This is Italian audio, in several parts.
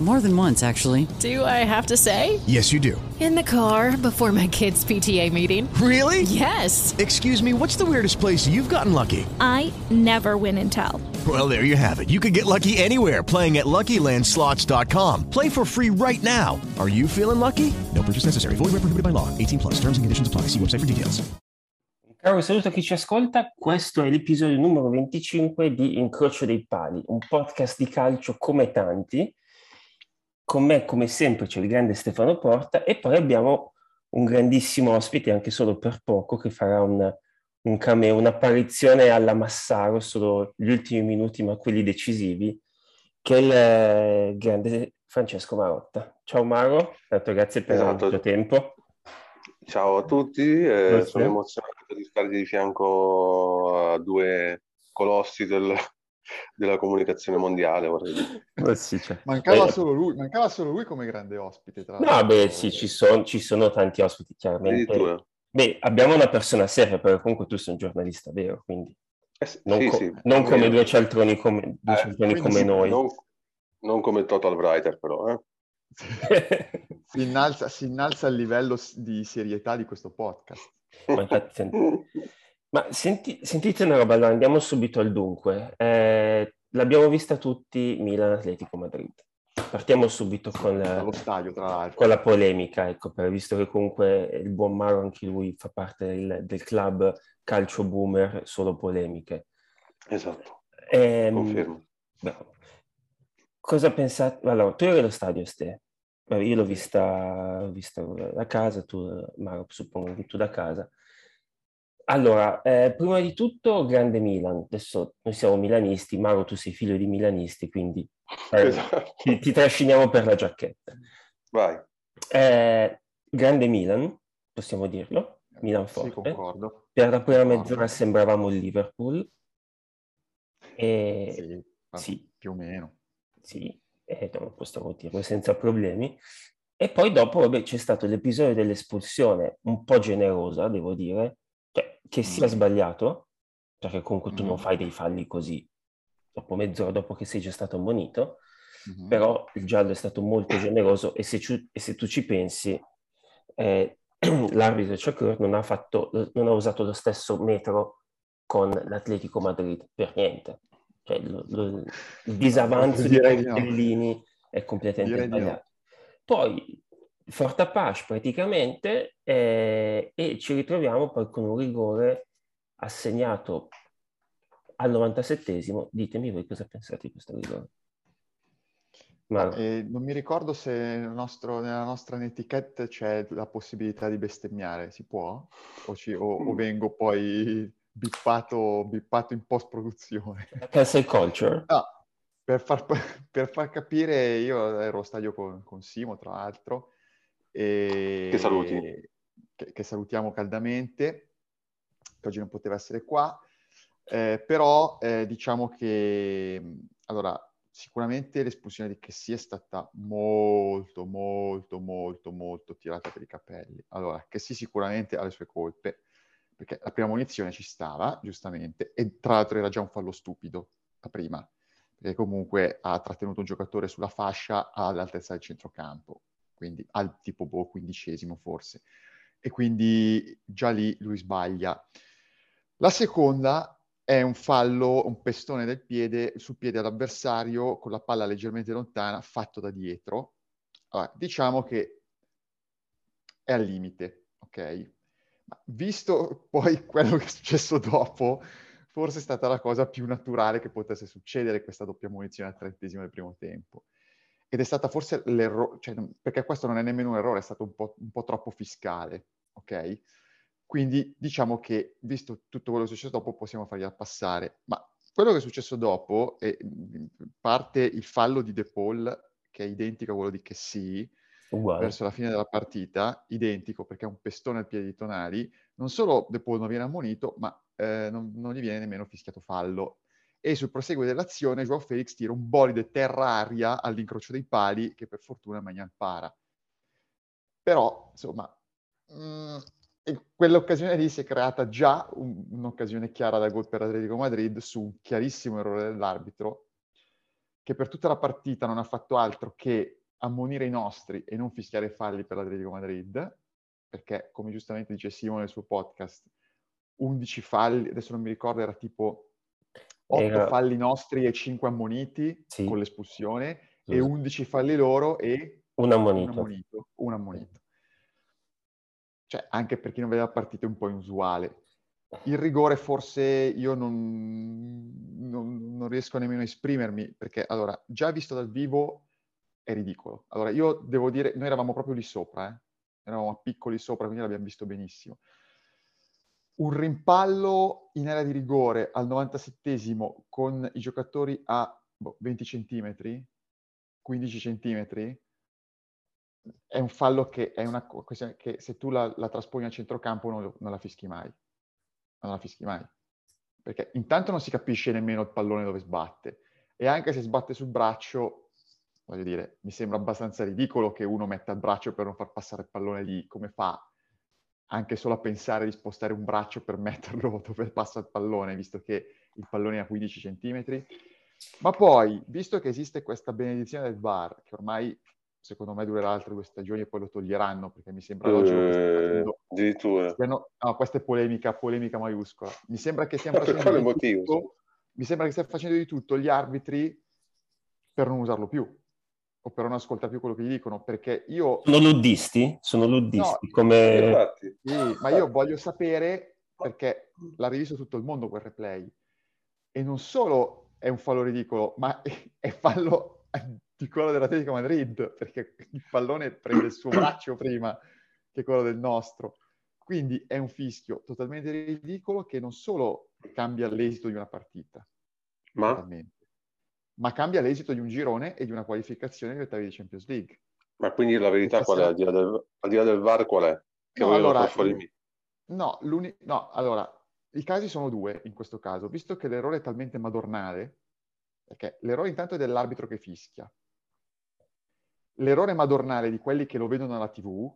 More than once, actually. Do I have to say? Yes, you do. In the car before my kids' PTA meeting. Really? Yes. Excuse me, what's the weirdest place you've gotten lucky? I never win and tell. Well, there you have it. You can get lucky anywhere playing at LuckyLandSlots.com. Play for free right now. Are you feeling lucky? No purchase necessary. Void where prohibited by law. 18 plus. Terms and conditions apply. See website for details. Caro saluto a chi ci ascolta, questo è l'episodio numero 25 di Incrocio dei Pali, un podcast di calcio come tanti. Con me, come sempre, c'è il grande Stefano Porta e poi abbiamo un grandissimo ospite, anche solo per poco, che farà un, un cameo, un'apparizione alla Massaro, solo gli ultimi minuti, ma quelli decisivi, che è il eh, grande Francesco Marotta. Ciao Maro, tanto grazie per Esatto. il tuo tempo. Ciao a tutti, eh, sono emozionato di stare di fianco a due colossi del- della comunicazione mondiale, vorrei dire. Oh, sì, cioè. Mancava Eh, solo lui, mancava solo lui come grande ospite, tra No, beh, sì, ci sono, ci sono tanti ospiti, chiaramente. Beh, abbiamo una persona seria, però comunque tu sei un giornalista vero, quindi Eh, sì, non, sì, co- sì. non come Eh, due cialtroni come, due eh, cialtroni come sì, noi. Non, non come Total Writer, però. eh. Si innalza, si innalza il livello di serietà di questo podcast. Ma infatti, Ma senti- sentite una roba, allora andiamo subito al dunque. Eh, l'abbiamo vista tutti Milan Atletico Madrid. Partiamo subito con, la- stadio, con la polemica, ecco, per- visto che comunque il buon Maro anche lui fa parte del, del club calcio boomer, solo polemiche. Esatto, Ehm, confermo. Bravo. Cosa pensate? Allora, tu eri allo stadio, Ste. Io l'ho vista, vista da casa, tu, Maro, suppongo che tu da casa. Allora, eh, prima di tutto, grande Milan. Adesso noi siamo milanisti, Maro, tu sei figlio di milanisti, quindi eh, Esatto. ti, ti trasciniamo per la giacchetta. Vai. Eh, grande Milan, possiamo dirlo, Milan Sì, forte. concordo. Per la prima mezz'ora sembravamo il Liverpool. E... Sì, sì. più o meno. Sì, eh, no, possiamo dirlo senza problemi. E poi dopo, vabbè, c'è stato l'episodio dell'espulsione un po' generosa, devo dire, cioè, che sia Mm. sbagliato, perché comunque tu Mm. non fai dei falli così, dopo mezz'ora dopo che sei già stato ammonito, Mhm. però il giallo è stato molto generoso e se, ci- e se tu ci pensi, eh, l'arbitro Chacur non ha fatto, non ha usato lo stesso metro con l'Atletico Madrid, per niente. Cioè, lo- lo- il disavanzo di di no. È completamente Direi di no. sbagliato. Poi, Forte Apache praticamente, eh, e ci ritroviamo poi con un rigore assegnato al 97esimo. Ditemi voi cosa pensate di questo rigore. Maro. E non mi ricordo se nel nostro- nella nostra netiquette c'è la possibilità di bestemmiare, si può? O, ci- o- o vengo poi bippato, bippato in post-produzione? Cancel culture? No, per far, per far capire, io ero allo stadio con, con Simo, tra l'altro, e, Che saluti. Che, che salutiamo caldamente, che oggi non poteva essere qua, eh, però eh, diciamo che, allora, sicuramente l'espulsione di Chessy è stata molto, molto, molto, molto tirata per i capelli. Allora, Chessy sicuramente ha le sue colpe, perché la prima munizione ci stava, giustamente, e tra l'altro era già un fallo stupido, la prima perché comunque ha trattenuto un giocatore sulla fascia all'altezza del centrocampo, quindi al tipo boh, quindicesimo forse. E quindi già lì lui sbaglia. La seconda è un fallo, un pestone del piede sul piede all'avversario con la palla leggermente lontana, fatto da dietro. Allora, diciamo che è al limite, ok? Ma visto poi quello che è successo dopo, forse è stata la cosa più naturale che potesse succedere questa doppia munizione al trentesimo del primo tempo. Ed è stata forse l'errore, cioè, perché questo non è nemmeno un errore, è stato un po', un po' troppo fiscale, ok? Quindi diciamo che, visto tutto quello che è successo dopo, possiamo fargliela passare. Ma quello che è successo dopo, è, parte il fallo di De Paul, che è identico a quello di Chessy, Uguale. verso la fine della partita, identico perché è un pestone al piede di Tonali, non solo De Paul non viene ammonito, ma eh, non, non gli viene nemmeno fischiato fallo. E sul proseguo dell'azione Joao Felix tira un bolide terra-aria all'incrocio dei pali che per fortuna Magnan para. Però, insomma, mh, e quell'occasione lì si è creata già un- un'occasione chiara da gol per l'Atletico Madrid su un chiarissimo errore dell'arbitro che per tutta la partita non ha fatto altro che ammonire i nostri e non fischiare falli per l'Atletico Madrid, perché come giustamente dice Simo nel suo podcast, 11 falli, adesso non mi ricordo, era tipo 8 Era- falli nostri e 5 ammoniti Sì. con l'espulsione Sì. e 11 falli loro e Un un ammonito. ammonito. Un ammonito. Cioè, anche per chi non vede la partita è un po' inusuale. Il rigore forse io non, non- non riesco nemmeno a esprimermi, perché allora, già visto dal vivo è ridicolo. Allora, io devo dire, noi eravamo proprio lì sopra, eh. Eravamo piccoli sopra, quindi l'abbiamo visto benissimo. Un rimpallo in area di rigore al 97esimo con i giocatori a boh, 20 centimetri, 15 centimetri, è un fallo che è una questione che se tu la, la trasponi a centrocampo non, non la fischi mai. Non la fischi mai. Perché intanto non si capisce nemmeno il pallone dove sbatte. E anche se sbatte sul braccio, voglio dire, mi sembra abbastanza ridicolo che uno metta il braccio per non far passare il pallone lì. Come fa anche solo a pensare di spostare un braccio per metterlo dove passa il pallone, visto che il pallone è a 15 centimetri? Ma poi, visto che esiste questa benedizione del VAR, che ormai secondo me durerà altre due stagioni e poi lo toglieranno, perché mi sembra logico che Eh, facendo... addirittura. stiano- No, questa è polemica, polemica maiuscola. Mi sembra che stiamo facendo di motivo? tutto, mi sembra che stiano facendo di tutto gli arbitri per non usarlo più, o per non ascoltare più quello che gli dicono, perché io... Sono luddisti? Sono luddisti, No, come... Infatti, Sì, ma io voglio sapere perché l'ha rivisto tutto il mondo quel replay. E non solo è un fallo ridicolo, ma è fallo di quello dell'Atletico Madrid, perché il pallone prende il suo braccio prima che quello del nostro. Quindi è un fischio totalmente ridicolo che non solo cambia l'esito di una partita, ma totalmente, ma cambia l'esito di un girone e di una qualificazione agli ottavi di Champions League. Ma quindi la verità qual è? Al di là del, al di là del VAR qual è? Che No, allora. No, no, allora, i casi sono due in questo caso, visto che l'errore è talmente madornale, perché l'errore intanto è dell'arbitro che fischia. L'errore madornale di quelli che lo vedono alla TV,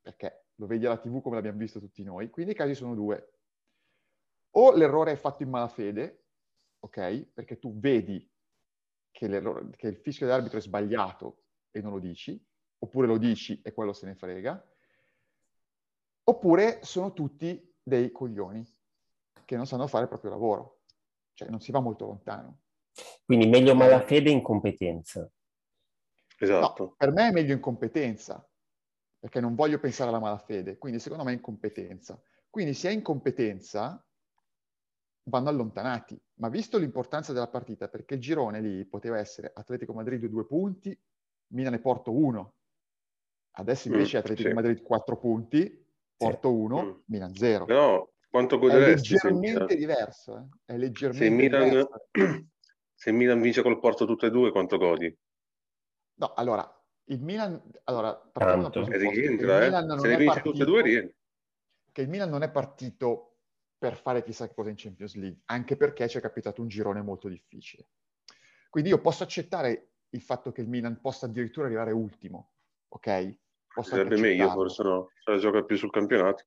perché lo vedi alla TV come l'abbiamo visto tutti noi, quindi i casi sono due. O l'errore è fatto in malafede, ok? Perché tu vedi che, che il fischio dell'arbitro è sbagliato e non lo dici, oppure lo dici e quello se ne frega, oppure sono tutti dei coglioni che non sanno fare il proprio lavoro. Cioè non si va molto lontano. Quindi meglio malafede e incompetenza. Esatto. No, per me è meglio incompetenza, perché non voglio pensare alla malafede, quindi secondo me è incompetenza. Quindi se è incompetenza vanno allontanati, ma visto l'importanza della partita, perché il girone lì poteva essere Atletico Madrid due punti, Milan e Porto uno. Adesso invece Mm, Atletico sì. Madrid quattro punti, Porto uno, Mm. Milan zero. No, quanto È goderesti se leggermente Milan, diverso, eh? È se leggermente Milan, diverso. se Milan vince col Porto tutte e due, quanto godi? No, allora, il Milan... Allora, Tanto. E rientra, Milan eh? Se ne è vince tutte e due, partito- rientra. che il Milan non è partito per fare chissà che cosa in Champions League, anche perché ci è capitato un girone molto difficile. Quindi io posso accettare il fatto che il Milan possa addirittura arrivare ultimo, ok? Posso Sarebbe meglio, forse no. Se la gioca più sul campionato.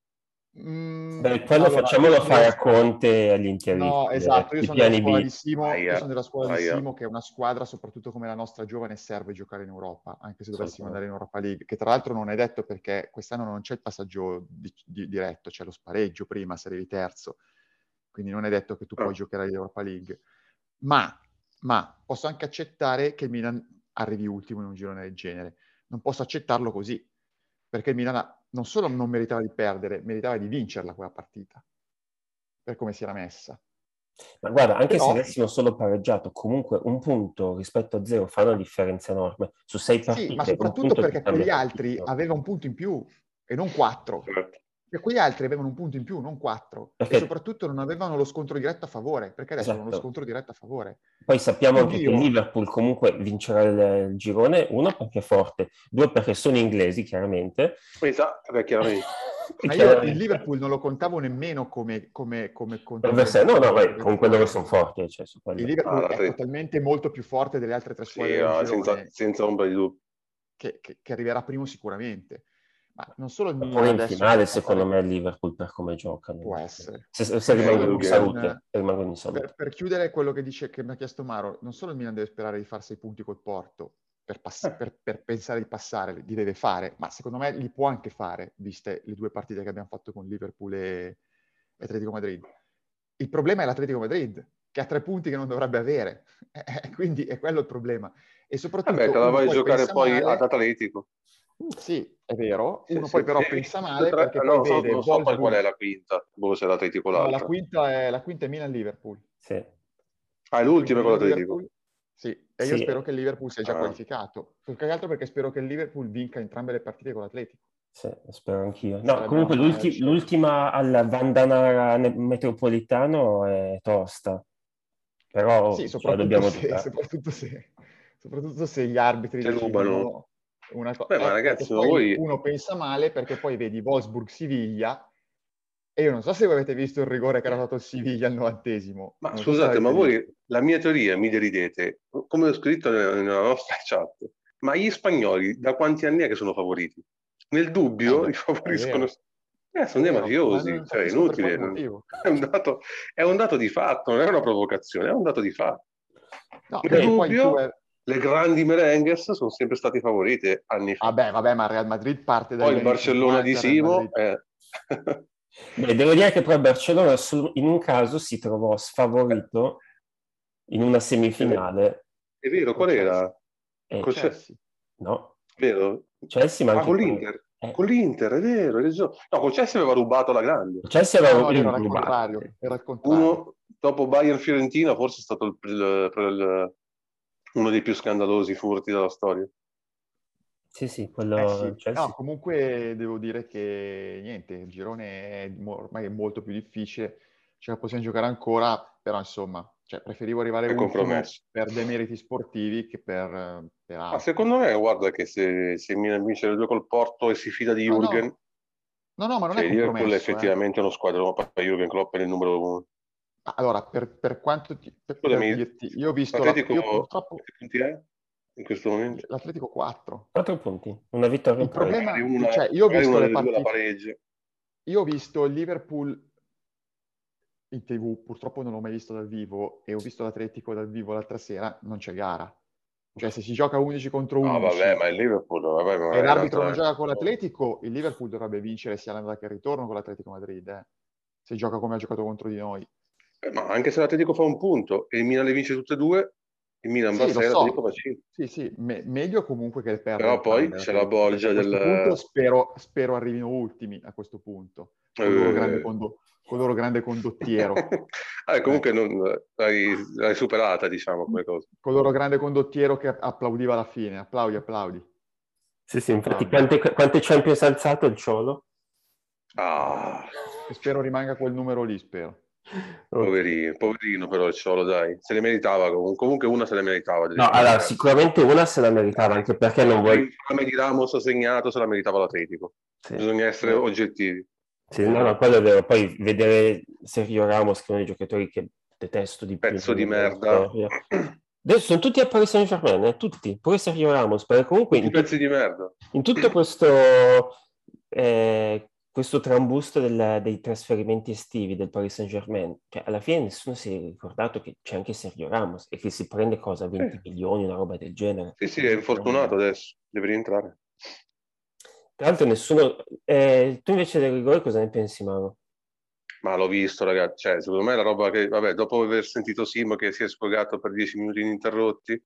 Mm, Beh, quello allora, facciamolo fare a Conte e agli interisti. No, esatto, io sono della scuola di Simo, io sono della scuola di aia. Simo che è una squadra, soprattutto come la nostra giovane, serve giocare in Europa, anche se dovessimo Assolutamente. andare in Europa League, che tra l'altro non è detto perché quest'anno non c'è il passaggio di- di- diretto, c'è lo spareggio prima, se arrivi terzo, quindi non è detto che tu Ah. puoi giocare in Europa League. Ma, ma posso anche accettare che il Milan arrivi ultimo in un girone del genere. Non posso accettarlo così, perché il Milan ha- non solo non meritava di perdere, meritava di vincerla quella partita, per come si era messa. Ma guarda, anche Però- se avessimo solo pareggiato, comunque un punto rispetto a zero fa una differenza enorme. Su sei partite, Sì, ma soprattutto perché cambia quegli altri avevano un punto in più e non quattro. Certo. E quegli altri avevano un punto in più, non quattro. Perché- E soprattutto non avevano lo scontro diretto a favore, perché adesso hanno lo Esatto. scontro diretto a favore. Poi sappiamo anche Quindi che Liverpool comunque vincerà il, il girone, uno perché è forte, due perché sono inglesi, chiaramente. Esatto, beh, chiaramente. Ma io il Liverpool non lo contavo nemmeno come, come, come contro- Avversario- no, no, beh, comunque loro sono forti. Cioè, su quello. Il Liverpool Ah, è tre- totalmente molto più forte delle altre tre Sì, squadre no, girone, senza, senza ombra di dubbio. che, che- che arriverà primo sicuramente. Ma non solo il Milan Pure in finale, secondo fare- me, il Liverpool per come giocano. Può essere. Se, se rimangono in salute, Milan- se rimangono in salute. Per, per chiudere quello che, dice, che mi ha chiesto Maro, non solo il Milan deve sperare di fare sei punti col Porto per, pass- Eh. per- per pensare di passare, li deve fare, ma secondo me li può anche fare, viste le due partite che abbiamo fatto con Liverpool e e Atletico Madrid. Il problema è l'Atletico Madrid, che ha tre punti che non dovrebbe avere, quindi è quello il problema. E soprattutto... Vabbè, te la vai a giocare poi male- ad Atletico. Sì, è vero, Sì, uno sì, poi però sì. pensa male Tre- perché no, poi vede non so poi Wolfsburg- qual è la quinta, boh, se è l'Atletico o No, l'altra. la quinta è, la quinta è Milan-Liverpool. Sì. Ah, è l'ultima con l'Atletico. Liverpool- Sì, e io Sì. spero che il Liverpool sia già Ah. qualificato. Più che altro perché spero che il Liverpool vinca entrambe le partite con l'Atletico. Sì, spero anch'io. No, Sarebbe comunque l'ulti- l'ultima al Vandanara Metropolitano è tosta. Però sì, soprattutto dobbiamo se, soprattutto, se, soprattutto se gli arbitri decidono rubano. Una cosa. Beh, ma ragazzi, ma poi voi- uno pensa male perché poi vedi Wolfsburg-Siviglia e io non so se voi avete visto il rigore che era il Siviglia al novantesimo. Ma Non so scusate, l'avete ma visto. voi la mia teoria mi deridete, come ho scritto nella, nostra chat, ma gli spagnoli da quanti anni è che sono favoriti? Nel dubbio Eh, li favoriscono. Eh, sono dei mafiosi, cioè è per inutile. È un, dato, è un dato di fatto, non è una provocazione, è un dato di fatto. No, Nel poi dubbio, è- le grandi merengues sono sempre state favorite anni fa. Vabbè, vabbè, ma Real Madrid parte dai Poi il Barcellona di Simo, eh, Beh, devo dire che poi Barcellona in un caso si trovò sfavorito in una semifinale. è vero, qual era? E, Col Chelsea. No, vero? Chelsea ma Ah, anche con con- l'Inter. eh, Con l'Inter, è vero, hai ragione. No, con Chelsea aveva rubato la grande. Chelsea aveva no, era il rubato. contrario, era il contrario. Uno, dopo Bayern Fiorentina, forse è stato il- il- il- uno dei più scandalosi furti della storia. Sì, sì, quello Eh sì. No, comunque devo dire che niente, il girone è ormai è molto più difficile, ce la possiamo giocare ancora, però insomma, cioè, preferivo arrivare ultimo compromesso. per demeriti sportivi che per, per Ma altro. secondo me, guarda che se, se Milan vince le due col Porto e si fida di No, no, Jürgen, No, no, ma non cioè, è il Liverpool è compromesso. eh. effettivamente uno squadrone, poi Jürgen Klopp è il numero uno. Allora, per, per quanto ti, per, Scusami, dirti, io ho visto la, L'Atletico, io purtroppo punti è in questo momento? l'Atletico 4. Quattro punti, una vittoria Il pareggio. problema- Magari una, cioè, io ho visto una le la partite- pareggia. Io ho visto il Liverpool in tv, purtroppo non l'ho mai visto dal vivo, e ho visto l'Atletico dal vivo l'altra sera, non c'è gara. Cioè, se si gioca 11 contro 11 No, vabbè, ma il Liverpool, vabbè, ma e è l'arbitro non gioca con l'Atletico, il Liverpool dovrebbe vincere sia l'andata che il ritorno con l'Atletico Madrid, eh. se gioca come ha giocato contro di noi. Eh, Ma anche se l'Atletico fa un punto e il Milan le vince tutte e due, il Milan Sì, va a lo 6 so. l'Atletico va a 5. Sì, sì, me- meglio comunque che perda. Però poi c'è la l'Atletico. bolgia del- punto spero, spero arrivino ultimi a questo punto, con il loro Eh. grande, condo- con loro grande condottiero. Ah, comunque non- l'hai, l'hai superata, diciamo, come cosa. con loro grande condottiero che applaudiva alla fine. Applaudi, applaudi. Sì, sì, infatti quante, quante Champions ha alzato il Ciolo? Ah, spero rimanga quel numero lì, spero. Poverino, poverino però il Ciolo, dai. Se le meritava comunque. Comunque una se le meritava. No, allora sicuramente una se la meritava, anche perché non vuoi... Come di Ramos ha segnato, se la meritava l'Atletico. Sì. Bisogna essere oggettivi. Sì, no, no, quello è vero. Poi vedere Sergio Ramos, che è uno dei giocatori che detesto di più. Pezzo di merda. Adesso sono tutti a Paris Saint Germain, eh, tutti, pure Sergio Ramos, perché comunque Tutti in, pezzi di merda. in tutto questo, eh, questo trambusto del- dei trasferimenti estivi del Paris Saint Germain, cioè alla fine nessuno si è ricordato che c'è anche Sergio Ramos e che si prende cosa, 20 milioni, una roba del genere. Sì, sì, è infortunato adesso. Deve rientrare. Tra l'altro nessuno... eh, tu invece del rigore cosa ne pensi, Mauro? Ma l'ho visto, ragazzi. Cioè, secondo me è la roba che, vabbè, dopo aver sentito Simo che si è sfogato per 10 minuti ininterrotti,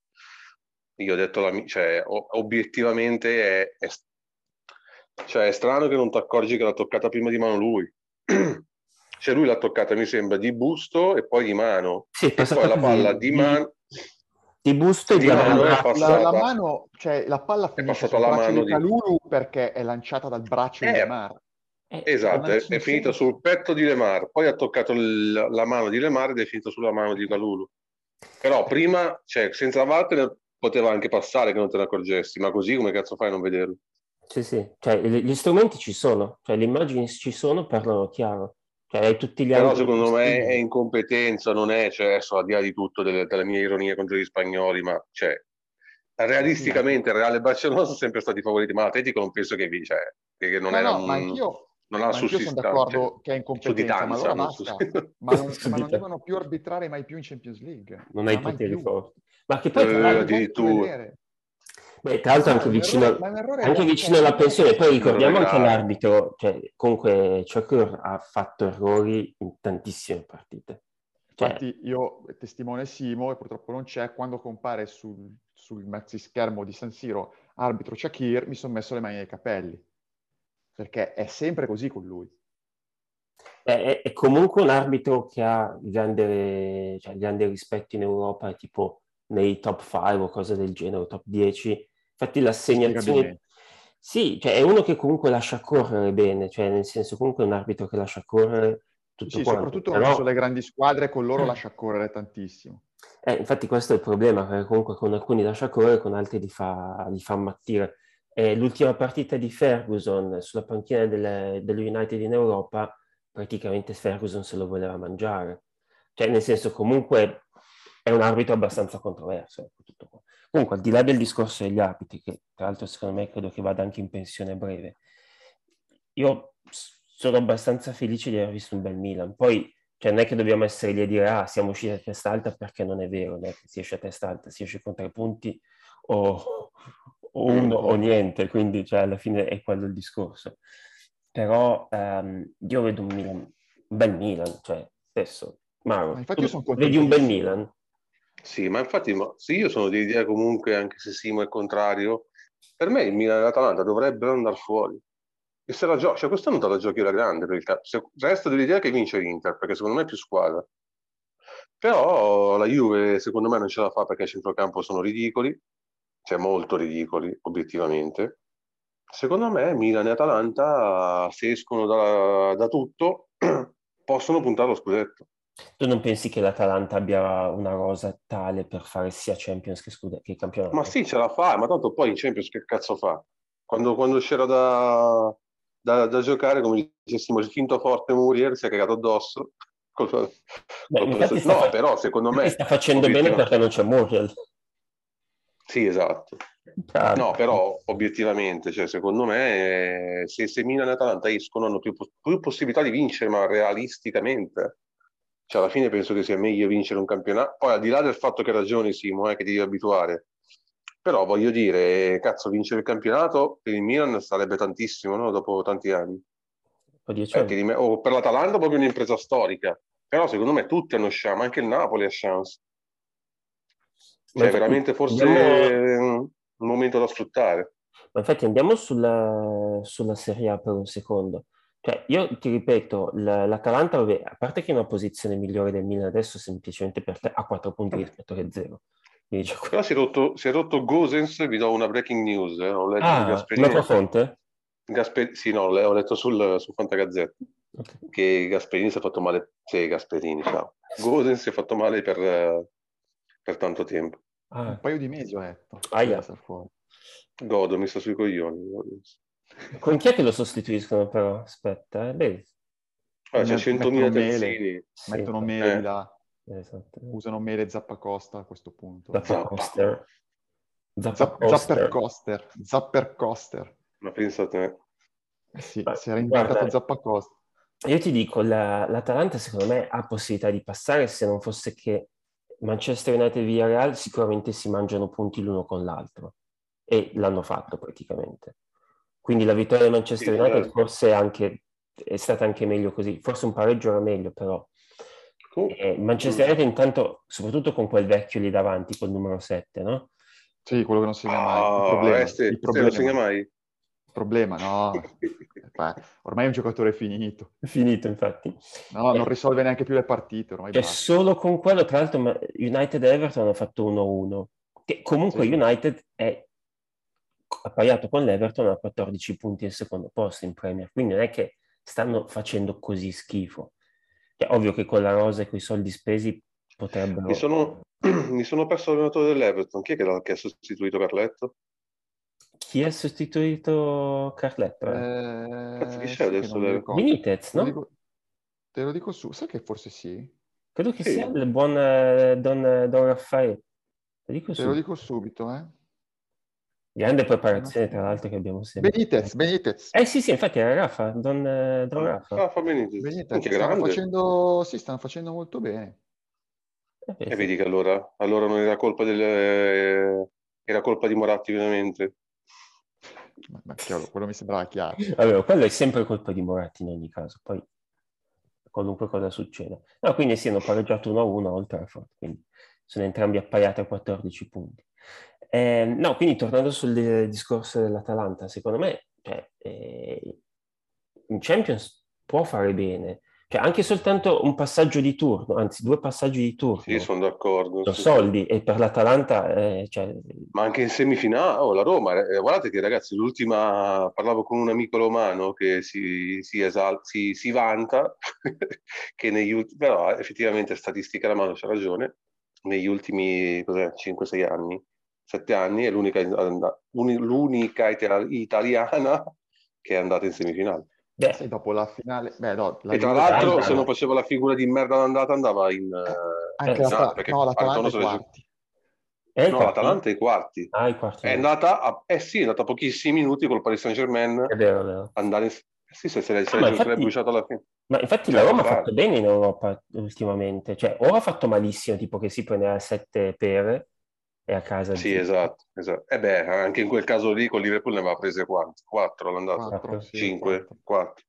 io ho detto, la, cioè, obiettivamente è, è, cioè, è strano che non ti accorgi che l'ha toccata prima di mano lui. cioè, lui l'ha toccata, mi sembra, di busto e poi di mano. Sì, è E poi la palla di di- mano... Di busto e Di di mano è avambraccio. passata. La, la mano, cioè la palla finisce passata sul la braccio mano di di- Calulu perché è lanciata dal braccio di Eh, Lemar. Eh, Esatto, è, è finita sul petto di Lemar, poi ha toccato il- la mano di Lemar ed è finito sulla mano di Calulu. Però prima, cioè, senza vattene poteva anche passare che non te ne accorgessi, ma così come cazzo fai a non vederlo? Sì, sì, cioè gli strumenti ci sono, cioè le immagini ci sono, parlano chiaro. Cioè hai tutti gli Però secondo me è incompetenza, non è, cioè, adesso al di là di tutto, delle, delle mie ironie contro gli spagnoli, ma cioè, realisticamente Real e Barcellona sono sempre stati favoriti, ma l'Atletico non penso che vince, cioè, che non No, era no, un... ma anch'io, non ha sono d'accordo che è in competenza, ma allora basta. non Ma non, ma non devono più arbitrare mai più in Champions League. Non hai Ma mai poteri più. forti. Ma che poi, tra Eh, l'altro, Non voglio più addirittura. Beh, tra l'altro anche vicino, errore- anche vicino alla pensione, poi ricordiamo anche l'arbitro, cioè, comunque Chocur ha fatto errori in tantissime partite. Cioè, Infatti io, testimone Simo, e purtroppo non c'è, quando compare sul, sul maxi schermo di San Siro arbitro Shakir, mi sono messo le mani nei capelli. Perché è sempre così con lui. è, è- è comunque un arbitro che ha grande, cioè, grande rispetto in Europa, tipo nei top 5 o cose del genere, o top 10. Infatti l'assegnazione... Sì, cioè è uno che comunque lascia correre bene, cioè nel senso comunque è un arbitro che lascia correre tutto Sì, quanto. soprattutto Però- quando sono le grandi squadre, con loro lascia correre tantissimo. Eh, infatti questo è il problema, perché comunque con alcuni lascia correre, con altri li fa, li fa ammattire. E l'ultima partita di Ferguson sulla panchina delle, United in Europa, praticamente Ferguson se lo voleva mangiare. Cioè, nel senso, comunque è un arbitro abbastanza controverso. tutto qua. Comunque, al di là del discorso degli arbitri, che tra l'altro secondo me credo che vada anche in pensione breve, io sono abbastanza felice di aver visto un bel Milan. Poi cioè, non è che dobbiamo essere lì a dire ah, siamo usciti a testa alta perché non è vero, non è che si esce a testa alta, si esce con tre punti o, o uno o niente, quindi cioè, alla fine è quello il discorso. Però ehm, io vedo un Milan, un bel Milan, cioè adesso, Mauro, Ma infatti tu io sono vedi un bel. Milan? Sì, ma infatti sì, io sono di idea comunque, anche se Simo è contrario, per me il Milan e l'Atalanta dovrebbero andare fuori. E se la gioca, cioè quest'anno te la giochi alla grande per il calcio. Se- Resto dell'idea che vince l'Inter, perché secondo me è più squadra. Però la Juve secondo me non ce la fa perché a centrocampo sono ridicoli, cioè molto ridicoli obiettivamente. Secondo me Milan e Atalanta, se escono da, da tutto, possono puntare allo scudetto. Tu non pensi che l'Atalanta abbia una rosa tale per fare sia Champions che, scude- che campionato? Ma sì, ce la fa, ma tanto poi in Champions che cazzo fa? Quando, quando c'era da, da, da giocare, come dicessimo, il finto forte Muriel si è cagato addosso. Beh, sta no, fa- però secondo me... sta facendo bene perché non c'è Muriel. Sì, esatto. Chiaro. No, però obiettivamente, cioè, secondo me, eh, se, se Milan e Atalanta escono hanno più, più possibilità di vincere, ma realisticamente. Cioè, alla fine penso che sia meglio vincere un campionato. Poi, al di là del fatto che ha ragione Simo, eh, che ti devi abituare, però voglio dire, cazzo, vincere il campionato per il Milan sarebbe tantissimo, no? Dopo tanti anni. Oddio, Eh, rime- o per l'Atalanta proprio un'impresa storica. Però secondo me tutti hanno chance, anche il Napoli ha chance. Cioè, infatti veramente forse andiamo- un momento da sfruttare. Ma infatti andiamo sulla, sulla Serie A per un secondo. Cioè, io ti ripeto, la- l'Atalanta, vabbè, a parte che è in una posizione migliore del Milan adesso, semplicemente perché ha 4 punti rispetto che 0. Quindi c'è que- Però si è rotto, si è rotto Gosens, vi do una breaking news. Eh. Ho letto Ah, Gasperini, un'altra fonte? Gasper- sì, no, ho letto sul, su Fantagazzetta Ok. che Gasperini si è fatto male. Sì, Gasperini, ciao. Gosens si è fatto male per, per tanto tempo. Ah, Un paio di mesi ho. Deve essere fuori. Godo, mi sta sui coglioni. Gosens. Con chi è che lo sostituiscono però? Aspetta, eh, vedi. Ah, c'è Met- 100.000 mettono mele. Sì, Mettono mele Eh. là, Esatto. usano mele Zappacosta a questo punto. Zappacoster. Zapp- Zappacoster. Zappercoster. Zappercoster. Ma pensa a te. Sì, Beh, si era inventato Zappacosta. Io ti dico, la- l'Atalanta secondo me ha possibilità di passare se non fosse che Manchester United e Villarreal sicuramente si mangiano punti l'uno con l'altro e l'hanno fatto praticamente. Quindi la vittoria di Manchester Sì, United certo. forse è, anche, è stata anche meglio così, forse un pareggio era meglio però. Oh, Eh, Manchester United intanto, soprattutto con quel vecchio lì davanti, col numero 7, no? Sì, quello che non segna mai. Il Ah, problema, eh, sì, il se problema, non segna mai. il problema, no. Beh, ormai è un giocatore finito. È finito infatti. No, non Eh, risolve neanche più le partite, ormai Cioè, solo con quello, tra l'altro, United e Everton hanno fatto 1-1. Che comunque Sì, sì. United è appaiato con l'Everton a 14 punti al secondo posto in Premier, quindi non è che stanno facendo così schifo. È ovvio che con la rosa e con i soldi spesi potrebbero... Mi sono, mi sono perso l'allenatore dell'Everton. Chi è che, ha sostituito Carletto? Chi ha sostituito Carletto? eh? Cazzo, chi c'è adesso. Benitez, Te lo no? dico- te lo dico su, sai che forse sì? Credo che Sì. sia il buon eh, Don, Don Raffaele. Lo dico Te lo dico subito, eh. Grande preparazione, tra l'altro, che abbiamo sempre. Benitez, Benitez. Eh sì, sì, infatti era Rafa, Don, eh, Don Rafa. Ah, fa Benitez. Benitez. Anche Stanno facendo, sì, stanno facendo molto bene. Eh, E vedi che allora, allora non era colpa del... eh, era colpa di Moratti veramente. Ma, ma chiaro, quello mi sembrava chiaro. Allora, quello è sempre colpa di Moratti in ogni caso, poi qualunque cosa succeda. No, quindi sì, hanno pareggiato 1-1 a Old Trafford, quindi sono entrambi appaiati a 14 punti. Eh, no, quindi tornando sul discorso dell'Atalanta, secondo me cioè, eh, in Champions può fare bene, cioè anche soltanto un passaggio di turno, anzi due passaggi di turno, Sì, sono d'accordo. sono sì. soldi e per l'Atalanta eh, cioè, Ma anche in semifinale, oh, la Roma, eh, guardate che ragazzi, l'ultima, parlavo con un amico romano che si, si, esal- si, si vanta, che negli ultimi, però effettivamente statistica alla mano, c'ha ragione, negli ultimi cos'è, 5-6 anni, 7 anni è l'unica, uni- l'unica ita- italiana che è andata in semifinale. beh, Sì, dopo la finale, beh, no, la E tra l'altro, se non faceva la figura di merda all'andata, andava in... eh, anche eh, no, perché no, l'Atalanta ai quarti. è il No, l'Atalanta ai quarti. Ah, i quarti. È andata, a, eh sì, è andata a pochissimi minuti col Paris Saint Germain È vero, è vero. andare in... eh sì, se se l'è, se Ah, bruciato alla fine. Ma infatti la Roma ha fa- fatto bene in Europa ultimamente, cioè o ha fatto malissimo, tipo che si prendeva sette pere e a casa Sì, zitto. esatto, esatto. E beh, anche in quel caso lì con Liverpool ne aveva prese quanto? Quattro all'andata, Quattro, sì, cinque, quattro. quattro.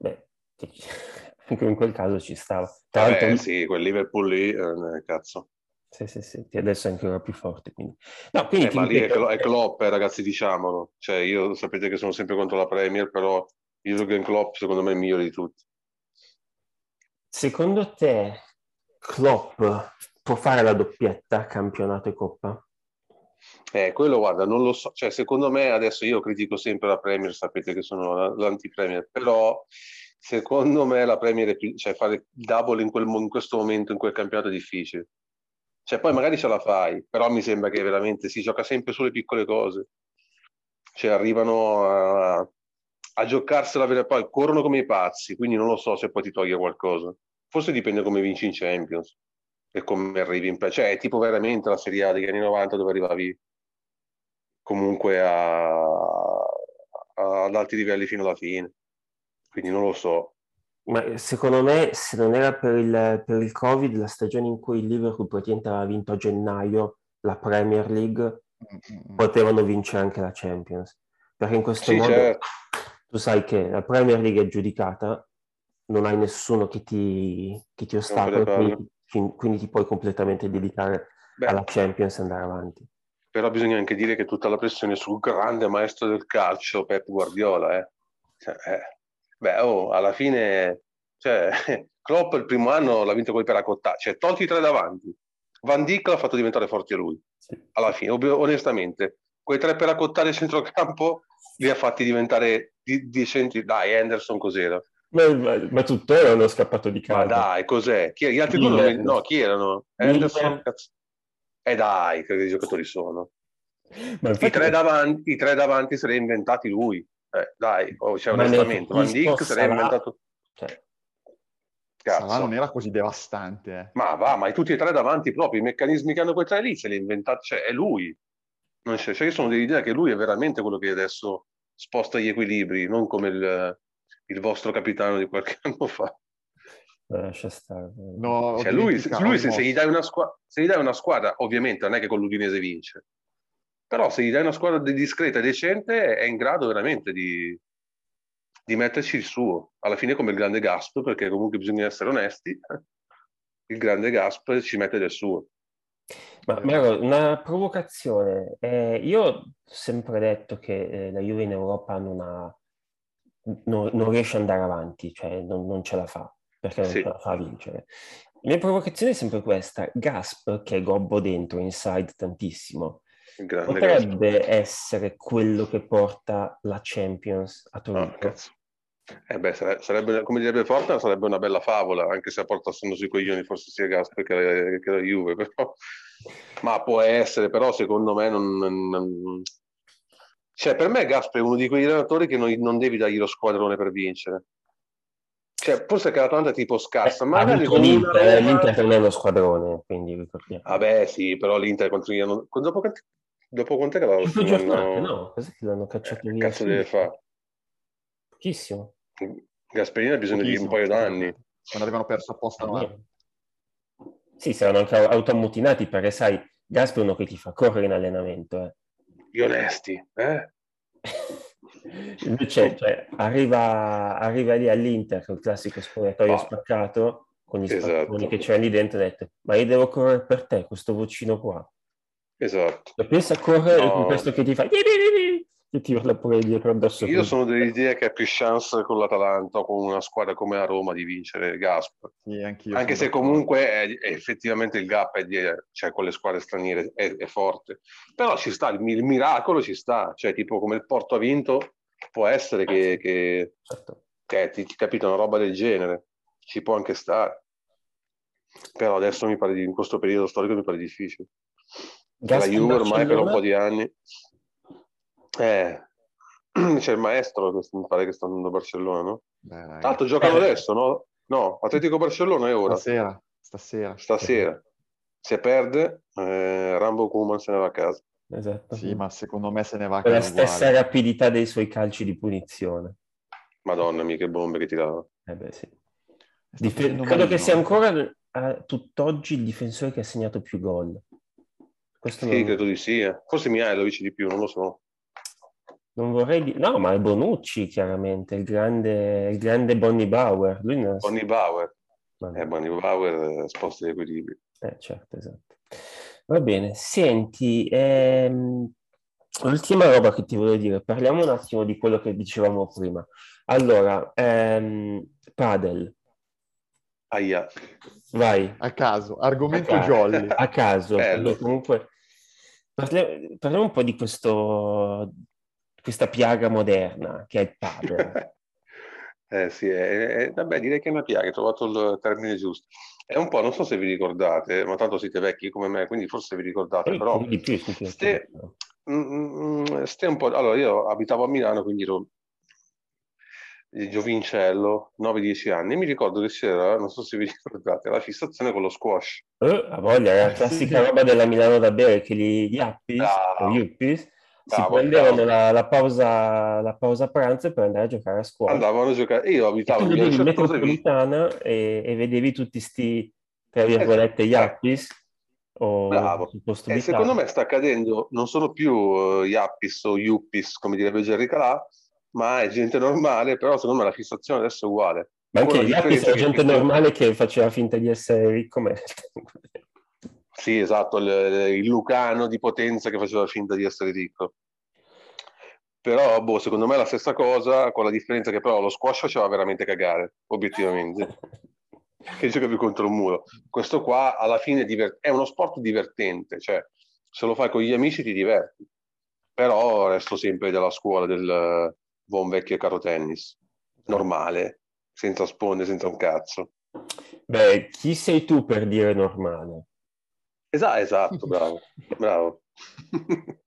Beh, anche in quel caso ci stava. Tra l'altro, sì, quel Liverpool lì, eh, cazzo. sì, sì, sì, adesso è ancora più forte. Quindi. No, quindi Eh, ma lì è, Klo- è Klopp, eh, ragazzi, diciamolo. Cioè, io sapete che sono sempre contro la Premier, però Jürgen Klopp secondo me è il migliore di tutti. secondo te Klopp può fare la doppietta campionato e coppa? Eh, quello guarda, non lo so, cioè secondo me adesso io critico sempre la Premier, sapete che sono la- l'anti-Premier, però secondo me la Premier è più, cioè fare il double in, quel, in questo momento, in quel campionato è difficile. Cioè poi magari ce la fai, però mi sembra che veramente si gioca sempre sulle piccole cose. Cioè arrivano a, a giocarsela vera e poi corrono come i pazzi, quindi non lo so se poi ti toglie qualcosa. Forse dipende come vinci in Champions e come arrivi in... Cioè è tipo veramente la Serie A degli anni 90 dove arrivavi comunque a, a- ad alti livelli fino alla fine. Quindi non lo so. Ma secondo me, se non era per il, per il Covid, la stagione in cui il Liverpool praticamente aveva vinto a gennaio la Premier League, potevano vincere anche la Champions. Perché in questo Sì, modo certo. tu sai che la Premier League è giudicata, non hai nessuno che ti, che ti ostacola. Quindi, ti puoi completamente dedicare Beh, alla Champions e andare avanti. però bisogna anche dire che tutta la pressione è sul grande maestro del calcio, Pep Guardiola. Eh. Cioè, eh. Beh, oh, alla fine, cioè, Klopp il primo anno l'ha vinto con i peracottati, cioè tolti i tre davanti. Van Dijk l'ha fatto diventare forte lui, alla fine, ob- onestamente. Quei tre peracottati a centrocampo li ha fatti diventare di- decenti. Dai, Henderson cos'era? Ma, ma, ma tuttora hanno scappato di Ma casa. dai, cos'è? Chi, gli altri due no, chi erano? Miller. Henderson? Cazzo. Eh dai, che giocatori sono. Ma I infatti- tre davanti, i tre davanti se li ha inventati lui. Eh, dai, oh, Ma ne onestamente, Van Dijk se l'ha inventato. cioè, Cazzo. Non era così devastante. eh. Ma va, ma i tutti e tre davanti proprio, i meccanismi che hanno quei tre lì se li ha inventati, cioè è lui. Non c'è, cioè, io sono dell'idea che lui è veramente quello che adesso sposta gli equilibri, non come il, il vostro capitano di qualche anno fa. lascia stare. No, Cioè, lui, lui se, se gli dai una squa- se gli dai una squadra, ovviamente non è che con l'Udinese vince, però se gli dai una squadra di- discreta e decente è in grado veramente di, di metterci il suo. Alla fine come il grande Gasp, perché comunque bisogna essere onesti, il grande Gasp ci mette del suo. Ma Maro, una provocazione. Eh, io ho sempre detto che eh, la Juve in Europa non, ha, non, non riesce ad andare avanti, cioè non, non ce la fa, perché non Sì. ce la fa a vincere. La mia provocazione è sempre questa. Gasp, che è gobbo dentro, inside tantissimo, grande Gasp. potrebbe essere quello che porta la Champions a Ah, Torino. cazzo. Eh beh, sare- sarebbe, come direbbe Forte, sarebbe una bella favola, anche se a porta stanno sui coglioni forse sia Gasp che la, che la Juve, però. Ma può essere, però secondo me non- non- Cioè, per me Gasp è uno di quegli allenatori che non, non devi dargli lo squadrone per vincere. Cioè, forse che l'Atalanta è tipo scarsa, Eh, ma l'Inter, Roma- l'Inter non è uno squadrone, quindi ricordiamo. Vabbè, sì, però l'Inter contro Milan- dopo Dopo quant'è che l'hanno Cinque giornate, no? Cos'è che l'hanno cacciato Eh, via? cazzo deve fare? Pochissimo. Gasperini ha bisogno di un paio d'anni. Quando avevano perso apposta no? Sì, saranno anche autoammutinati perché sai, Gasper è uno che ti fa correre in allenamento. Eh. Gli onesti, eh? Invece cioè, arriva, arriva lì all'Inter il classico spogliatoio Ah. spaccato con gli Esatto. che c'è lì dentro e ha detto ma io devo correre per te, questo vocino qua. Esatto. E pensa a correre No. con questo che ti fa che ti urla pure dietro addosso. Io sono dell'idea che ha più chance con l'Atalanta o con una squadra come la Roma di vincere Gasper. Sì, Anche se comunque è- è effettivamente il gap è di- cioè, con le squadre straniere è, è forte. Però ci sta, il, il miracolo ci sta. Cioè, tipo come il Porto ha vinto, può essere che, che, Certo. che ti, ti capito una roba del genere. Ci può anche stare. Però adesso mi pare di, in questo periodo storico mi pare difficile. La Gasper Juve ormai per un po' di anni. Eh, c'è il maestro che mi pare che sta andando a Barcellona, no? Beh, l'altro giocano Eh. adesso, no? No, Atletico Barcellona è ora, stasera, stasera. stasera. Se perde, eh, Rambo Kuman se ne va a casa. Esatto. Sì, ma secondo me se ne va a con la casa stessa uguale. rapidità dei suoi calci di punizione. Madonna mia, che bombe che tirava. Eh beh, sì. Sta Dif- facendo credo che sia ancora a tutt'oggi il difensore che ha segnato più gol. Questo Sì, non, credo di sì. eh. Forse Mihailovic di più, non lo so. Non vorrei dire... No, ma è Bonucci, chiaramente, il grande, il grande Bonnie Bauer. Lui non... Bonnie Bauer. Vabbè. Eh, Bonnie Bauer eh, sposta gli equilibri. Eh, certo, esatto. Va bene, senti, ehm, l'ultima roba che ti voglio dire, parliamo un attimo di quello che dicevamo prima. Allora, ehm, padel, Aia. vai, A caso, argomento a, ca- jolly. a caso, comunque parliamo un po' di questo, questa piaga moderna che è il padel. Eh sì, è- è- vabbè, direi che è una piaga, hai trovato il termine giusto. È un po', non so se vi ricordate, ma tanto siete vecchi come me, quindi forse vi ricordate, Poi però di più, sì, sì, ste, mm, mm, ste un po'... Allora, io abitavo a Milano, quindi ero di giovincello, 9-10 anni, e mi ricordo che c'era, non so se vi ricordate, la fissazione con lo squash. Eh, a voglia, la classica roba della Milano da bere che gli o Yuppies si prendevano la, la pausa, la pausa pranzo per andare a giocare a scuola. Andavano a giocare, io abitavo in e vi- metropolitana e, e vedevi tutti sti, tra virgolette, Eh, Yappis o Bravo. E secondo me sta accadendo, non sono più uh, Yappis o Yuppis, come direbbe Jerry Calà, ma è gente normale, però secondo me la fissazione adesso è uguale. Ma anche gli Yappis che gente normale che faceva finta di essere ricco, ma Sì, esatto, il, il Lucano di Potenza che faceva finta di essere ricco. Però, boh, secondo me è la stessa cosa, con la differenza che però lo squash faceva veramente cagare, obiettivamente, che giocavi contro un muro. Questo qua, alla fine, diver- è uno sport divertente, cioè, se lo fai con gli amici ti diverti. Però resto sempre della scuola del buon vecchio caro tennis, normale, senza sponde, senza un cazzo. Beh, chi sei tu per dire normale? Esatto, esatto, bravo, bravo.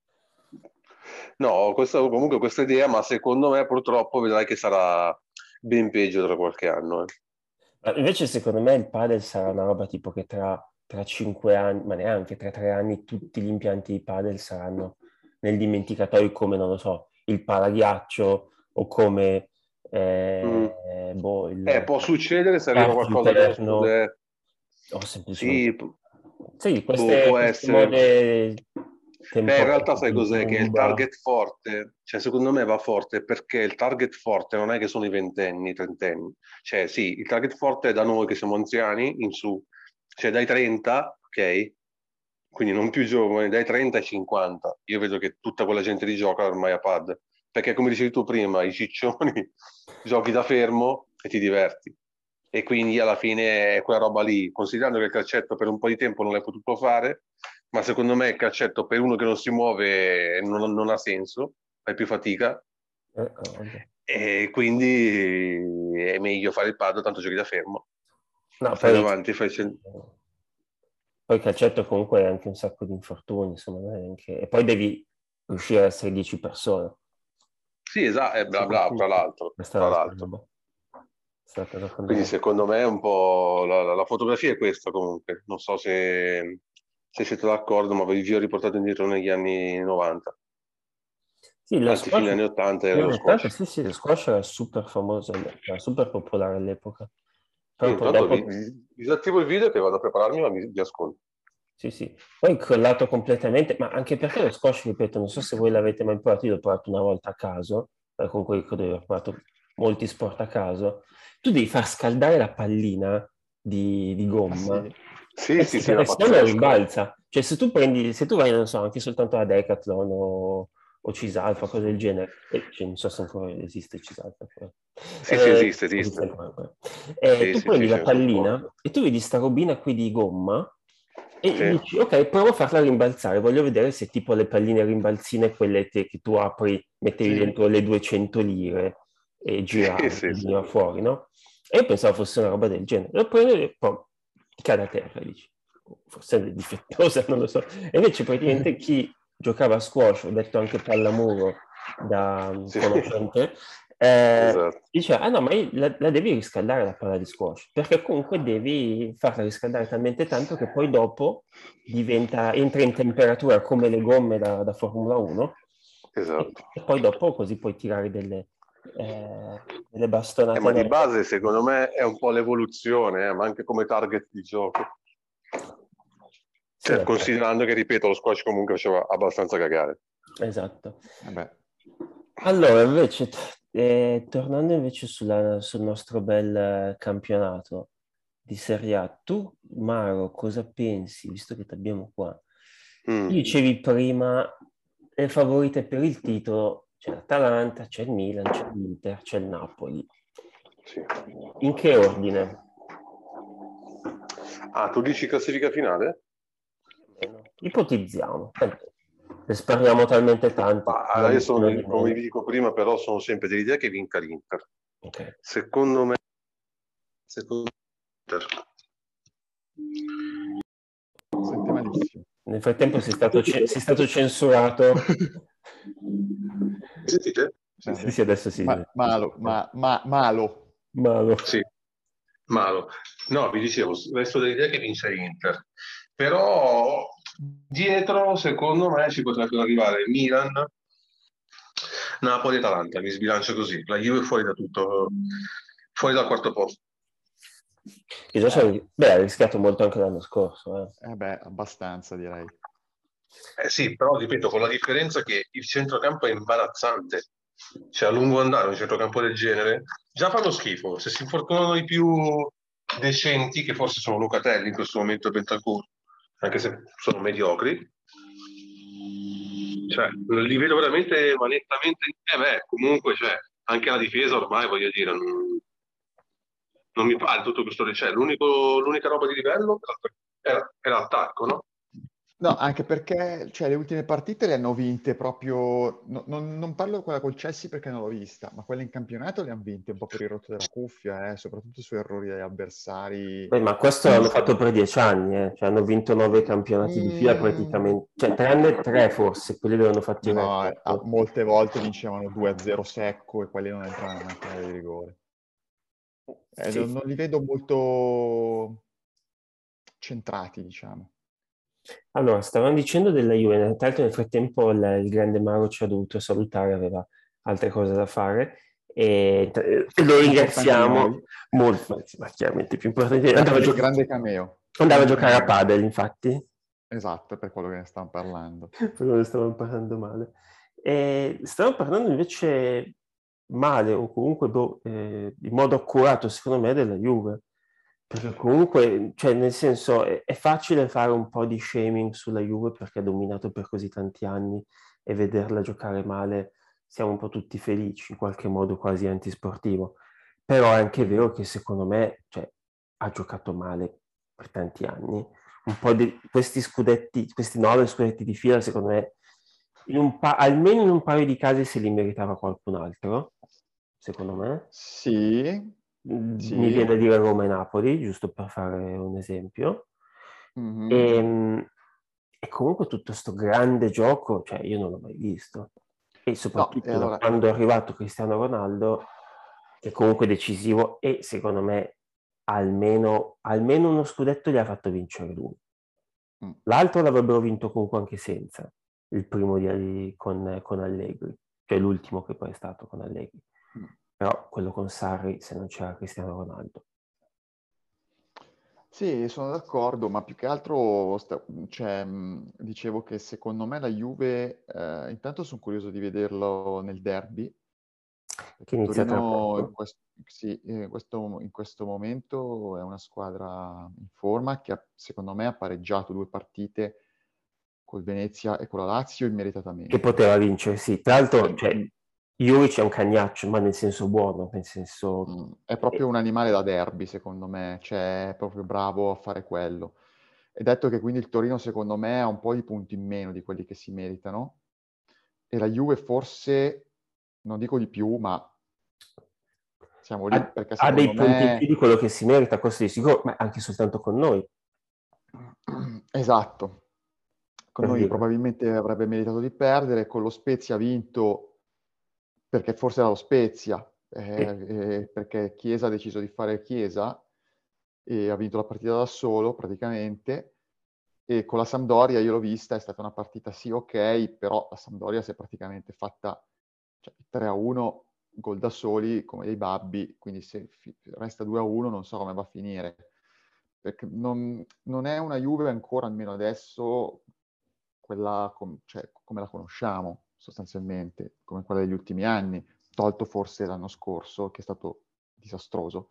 No, questa, comunque questa idea, ma secondo me purtroppo vedrai che sarà ben peggio tra qualche anno. eh. Invece, secondo me, il padel sarà una roba tipo che tra, tra 5 anni, ma neanche tra 3 anni, tutti gli impianti di padel saranno nel dimenticatoio come, non lo so, il paraghiaccio o come eh, boh, il, Eh, può succedere se arriva qualcosa interno. o semplicemente... Sì, Sì, queste, boh, può queste essere. Beh, in realtà sai cos'è? Che il target forte, cioè secondo me va forte perché il target forte non è che sono i ventenni, i trentenni. Cioè sì, il target forte è da noi che siamo anziani in su, cioè dai 30, ok? Quindi non più giovani, dai 30 ai 50. Io vedo che tutta quella gente li gioca ormai a pad. Perché come dicevi tu prima, i ciccioni giochi da fermo e ti diverti. E quindi alla fine è quella roba lì, considerando che il calcetto per un po' di tempo non l'hai potuto fare, ma secondo me il calcetto per uno che non si muove non, non ha senso, fai più fatica Eh, oh, vabbè. e quindi è meglio fare il pad, tanto giochi da fermo. No, Fai poi, davanti, fai poi il calcetto comunque è anche un sacco di infortuni, è anche- e poi devi riuscire a essere 10 persone. Sì, esatto, eh, bla, bla, tra l'altro. Tra l'altro. roba. Questa è l'altra cosa Quindi secondo me è un po' la, la- la fotografia è questa comunque. Non so se se siete d'accordo, ma vi ho riportato indietro negli anni 90. Sì, lo Anzi, squash, fine anni 80 era lo 80, squash. sì, sì, lo squash era super famoso, era super popolare all'epoca. Poi Sì, poi dopo- vi- disattivo il video che vado a prepararmi, ma vi, vi ascolto. Sì, sì. Poi crollato completamente, ma anche perché lo squash, ripeto, non so se voi l'avete mai provato, io l'ho provato una volta a caso, eh, comunque credo di aver provato molti sport a caso, tu devi far scaldare la pallina di, di gomma, Ah, sì? Sì, eh sì, sì, sì, pazzesco. rimbalza. Cioè se tu prendi, se tu vai, non so, anche soltanto a Decathlon o, o Cisalfa, cose del genere, e, cioè, non so se ancora esiste Cisalfa. però. Sì, sì, esiste, esiste. però. Eh, Sì, tu prendi la pallina e tu vedi sta robina qui di gomma e Sì. dici, ok, provo a farla rimbalzare, voglio vedere se tipo le palline rimbalzine, quelle te- che tu apri, mettevi Sì. dentro le 200 lire e giravi, sì, sì. veniva fuori, no? E io pensavo fosse una roba del genere. Lo prendo e poi cade a terra, dici. Forse è difettosa, non lo so. E invece praticamente chi giocava a squash, ho detto anche pallamuro da Sì. conoscente, eh, Esatto. dice, ah no, ma la, la devi riscaldare la palla di squash, perché comunque devi farla riscaldare talmente tanto che poi dopo diventa, entra in temperatura come le gomme da, da Formula 1 Esatto. e poi dopo così puoi tirare delle, eh, delle Eh, bastonate. ma di base, secondo me, è un po' l'evoluzione, eh, ma anche come target di gioco. Sì, Cioè, considerando che, ripeto, lo squash comunque faceva abbastanza cagare. Esatto. Vabbè. Allora, invece, eh, tornando invece sulla- sul nostro bel eh, campionato di Serie A, tu, Maro, cosa pensi, visto che ti abbiamo qua? Mm. Tu dicevi prima, le favorite per il titolo, c'è l'Atalanta, c'è il Milan, c'è l'Inter, c'è il Napoli. Sì. In che ordine? Ah, tu dici classifica finale? Ipotizziamo. Ne spariamo talmente tanto. Ma io sono, come vi dico prima, però sono sempre dell'idea che vinca l'Inter. Ok. Secondo me, secondo me Sente malissimo. Nel frattempo sei stato, ce- sei stato censurato. Sentite? Sì, sì, adesso sì. ma- malo, ma, ma- malo. Malo. Sì, malo. No, vi dicevo, resto dell'idea che vince l'Inter. Però dietro, secondo me, ci potrebbero arrivare Milan, Napoli e Atalanta. Mi sbilancio così. La Juve è fuori da tutto, fuori dal quarto posto. Che già c'è- beh, ha rischiato molto anche l'anno scorso. eh. Eh beh, abbastanza direi. Eh sì, però ripeto, con la differenza che il centrocampo è imbarazzante. Cioè, a lungo andare un centrocampo del genere già fanno schifo. Se si infortunano i più decenti, che forse sono Locatelli in questo momento e Bentancur, anche se sono mediocri, cioè, li vedo veramente ma nettamente eh beh, comunque, cioè, anche la difesa ormai, voglio dire, non, non mi pare tutto questo cioè, l'unica roba di livello era l'attacco, no? No, anche perché cioè, le ultime partite le hanno vinte proprio. no- non, non parlo di quella col Chelsea perché non l'ho vista, ma quelle in campionato le hanno vinte un po' per il rotto della cuffia, eh, soprattutto su errori degli avversari. Beh, ma questo l'hanno fatto per dieci anni, eh. Cioè, hanno vinto nove campionati di fila Mm. praticamente, cioè tranne tre forse, quelli li hanno fatti No, eh, molte volte vincevano 2-0 secco e quelli non entravano nella di rigore. Eh, Sì. non, non li vedo molto centrati, diciamo. Allora, stavamo dicendo della Juve, tra l'altro nel frattempo il, il grande Mauro ci ha dovuto salutare, aveva altre cose da fare e, e lo ringraziamo molto, ma chiaramente più importante, andava a, Grande, gio- grande cameo. andava a giocare a padel, infatti, Esatto, per quello che ne stiamo parlando. quello ne stavamo parlando male. E stavamo parlando invece male o comunque boh, eh, in modo accurato, secondo me, della Juve. Perché comunque, cioè, nel senso, è, è facile fare un po' di shaming sulla Juve perché ha dominato per così tanti anni e vederla giocare male siamo un po' tutti felici, in qualche modo quasi antisportivo. Però è anche vero che secondo me, cioè, ha giocato male per tanti anni. Un po' di questi scudetti, questi nove scudetti di fila, secondo me, in pa- almeno in un paio di casi se li meritava qualcun altro, secondo me. Sì, Sì. Mi viene da dire Roma e Napoli, giusto per fare un esempio. mhm. E, e comunque tutto questo grande gioco, cioè io non l'ho mai visto. E soprattutto e allora- quando è arrivato Cristiano Ronaldo, che comunque è decisivo e secondo me almeno, almeno uno scudetto gli ha fatto vincere lui. Mm. L'altro l'avrebbero vinto comunque anche senza, il primo di, con, con Allegri, cioè l'ultimo che poi è stato con Allegri. Mm. Però quello con Sarri, se non c'era Cristiano Ronaldo. Sì, sono d'accordo, ma più che altro cioè, dicevo che secondo me la Juve, eh, intanto sono curioso di vederlo nel derby, che inizia Torino in questo, sì, in, questo, in questo momento è una squadra in forma che ha, secondo me ha pareggiato due partite col Venezia e con la Lazio immeritatamente. Che poteva vincere, sì. Tra l'altro, cioè, Juric è un cagnaccio, ma nel senso buono, nel senso... Mm, è proprio un animale da derby, secondo me, cioè è proprio bravo a fare quello. E detto che quindi il Torino, secondo me, ha un po' di punti in meno di quelli che si meritano, e la Juve forse, non dico di più, ma siamo lì ha, perché ha dei me... punti in più di quello che si merita, questo di sicuro, ma anche soltanto con noi. Esatto. Con per noi dire. probabilmente avrebbe meritato di perdere, con lo Spezia ha vinto perché forse era lo Spezia, eh, eh, perché Chiesa ha deciso di fare Chiesa e ha vinto la partita da solo praticamente. E con la Sampdoria io l'ho vista, è stata una partita sì ok, però la Sampdoria si è praticamente fatta cioè, 3-1 gol da soli come dei babbi, quindi se fi- resta 2-1 non so come va a finire. Perché non, non è una Juve ancora, almeno adesso, quella com- cioè, come la conosciamo sostanzialmente, come quella degli ultimi anni, tolto forse l'anno scorso, che è stato disastroso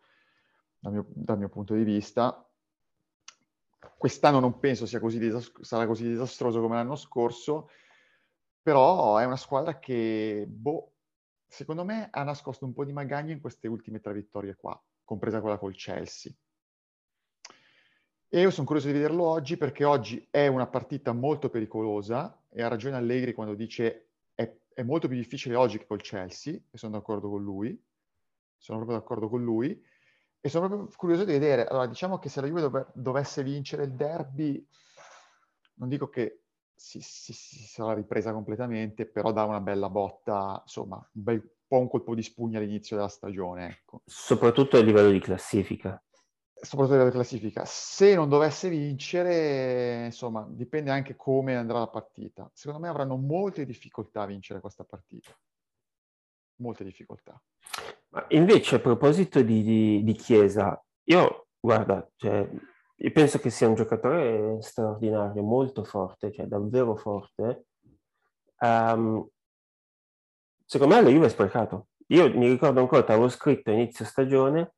dal mio, dal mio punto di vista. Quest'anno non penso sia così disast- sarà così disastroso come l'anno scorso, però è una squadra che, boh, secondo me ha nascosto un po' di magagna in queste ultime tre vittorie qua, compresa quella col Chelsea. E io sono curioso di vederlo oggi perché oggi è una partita molto pericolosa e ha ragione Allegri quando dice è molto più difficile oggi che col Chelsea, e sono d'accordo con lui, sono proprio d'accordo con lui, e sono proprio curioso di vedere, allora diciamo che se la Juve dov- dovesse vincere il derby, non dico che si, si, si, sarà ripresa completamente, però dà una bella botta, insomma, un bel po' un colpo di spugna all'inizio della stagione, ecco. Soprattutto a livello di classifica soprattutto della classifica. Se non dovesse vincere, insomma, dipende anche come andrà la partita. Secondo me avranno molte difficoltà a vincere questa partita. Molte difficoltà. Invece, a proposito di, di, di Chiesa, io, guarda, cioè, io penso che sia un giocatore straordinario, molto forte, cioè davvero forte. Um, secondo me la Juve è sprecato. Io mi ricordo ancora, avevo scritto inizio stagione,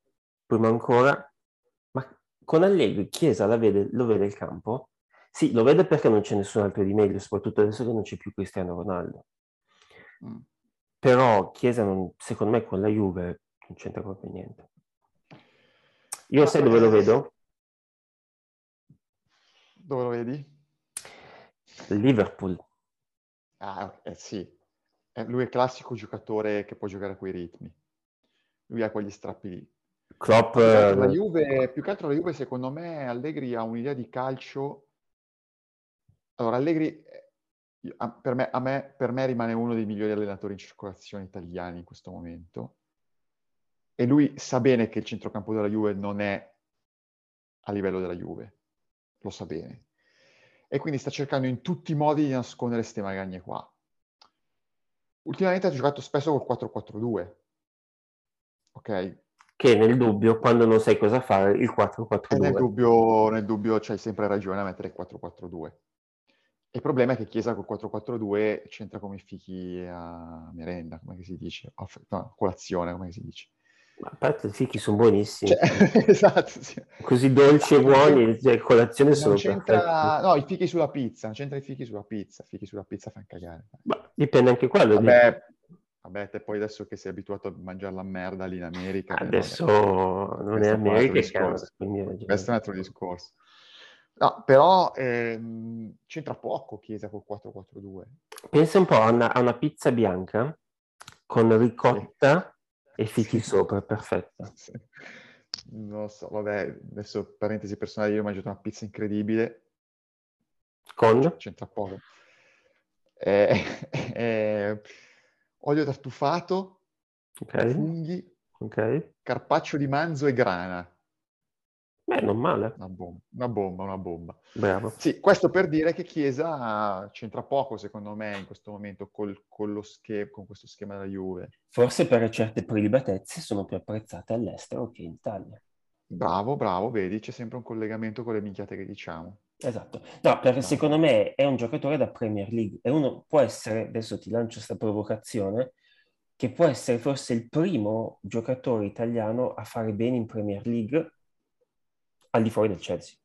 prima ancora, con Allegri Chiesa vede, lo vede il campo? Sì, lo vede perché non c'è nessun altro di meglio, soprattutto adesso che non c'è più Cristiano Ronaldo. Mm. Però Chiesa, non, secondo me, con la Juve non c'entra proprio niente. Io sai dove lo vedo? Dove lo vedi? Liverpool. Ah, eh, sì. Eh, lui è il classico giocatore che può giocare a quei ritmi. Lui ha quegli strappi lì. Klopp... La Juve, più che altro la Juve, secondo me, Allegri ha un'idea di calcio... Allora, Allegri, eh, per me, me, per me rimane uno dei migliori allenatori in circolazione italiani in questo momento. E lui sa bene che il centrocampo della Juve non è a livello della Juve. Lo sa bene. E quindi sta cercando in tutti i modi di nascondere queste magagne qua. Ultimamente ha giocato spesso col 4-4-2. Ok? Che nel dubbio, quando non sai cosa fare, il 4-4-2. nel dubbio, nel dubbio c'hai sempre ragione a mettere il 4-4-2. Il problema è che Chiesa col 4-4-2 c'entra come i fichi a merenda, come si dice, no, colazione, come si dice. Ma a parte i fichi sono buonissimi. Cioè, esatto, sì. Così dolci e buoni, cioè, colazione sono c'entra... No, i fichi sulla pizza, non c'entra i fichi sulla pizza, i fichi sulla pizza fanno cagare. Ma dipende anche quello. Vabbè, Vabbè, te poi adesso che sei abituato a mangiare la merda lì in America... Adesso vabbè, non è America, è Canada, questo è un altro discorso. No, però ehm, c'entra poco Chiesa col 4-4-2. Pensa un po' a una, a una pizza bianca con ricotta sì. e fichi sì. sopra, perfetta. Sì. Non lo so, vabbè, adesso parentesi personali, io ho mangiato una pizza incredibile. Con? C'entra poco. Eh, eh, olio tartufato, okay. funghi, okay. carpaccio di manzo e grana. Beh, non male. Una bomba, una bomba, una bomba. Bravo. Sì, questo per dire che Chiesa c'entra poco, secondo me, in questo momento col, con, lo sche- con questo schema della Juve. Forse per certe prelibatezze sono più apprezzate all'estero che in Italia. Bravo, bravo, vedi, c'è sempre un collegamento con le minchiate che diciamo. Esatto. No, perché secondo me è un giocatore da Premier League e uno può essere, adesso ti lancio questa provocazione, che può essere forse il primo giocatore italiano a fare bene in Premier League al di fuori del Chelsea.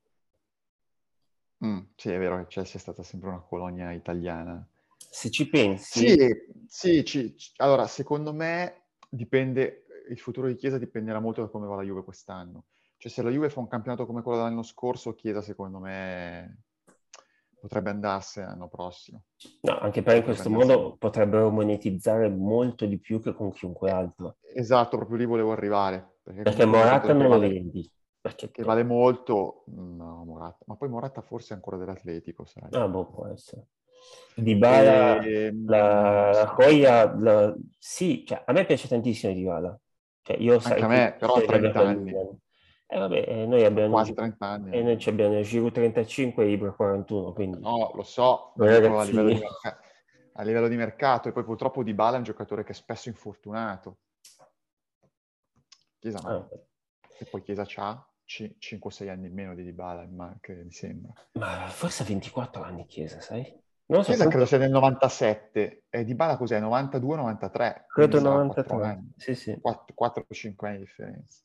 Mm, sì, è vero che Chelsea è stata sempre una colonia italiana. Se ci pensi... Sì, sì ci, ci, allora secondo me dipende, il futuro di Chiesa dipenderà molto da come va la Juve quest'anno. Cioè se la Juve fa un campionato come quello dell'anno scorso, Chiesa secondo me potrebbe andarsene l'anno prossimo. No, anche perché in questo modo potrebbero monetizzare molto di più che con chiunque altro. Esatto, proprio lì volevo arrivare. Perché, perché Morata non lo vendi. Perché che vale molto, no, Morata. Ma poi Morata forse è ancora dell'Atletico, sai? Ah, boh, può essere. Di Bala, e... la, la Hoia, la... sì, cioè, a me piace tantissimo Di Bala. Cioè, io Anche sai, a me, però a 30 anni. Eh vabbè, eh, noi abbiamo... Quasi 30 anni. E noi abbiamo Giroud 35 e Ibra 41, quindi... No, lo so, a livello, di, a livello di mercato. E poi purtroppo Di Bala è un giocatore che è spesso infortunato. Chiesa. Ah. E poi Chiesa c'ha 5-6 anni in meno di ma che mi sembra. Ma forse 24 anni Chiesa, sai? Non so, Chiesa credo sia del 97, e Dybala cos'è? 92-93? Credo 93, sì sì. 4-5 anni di differenza.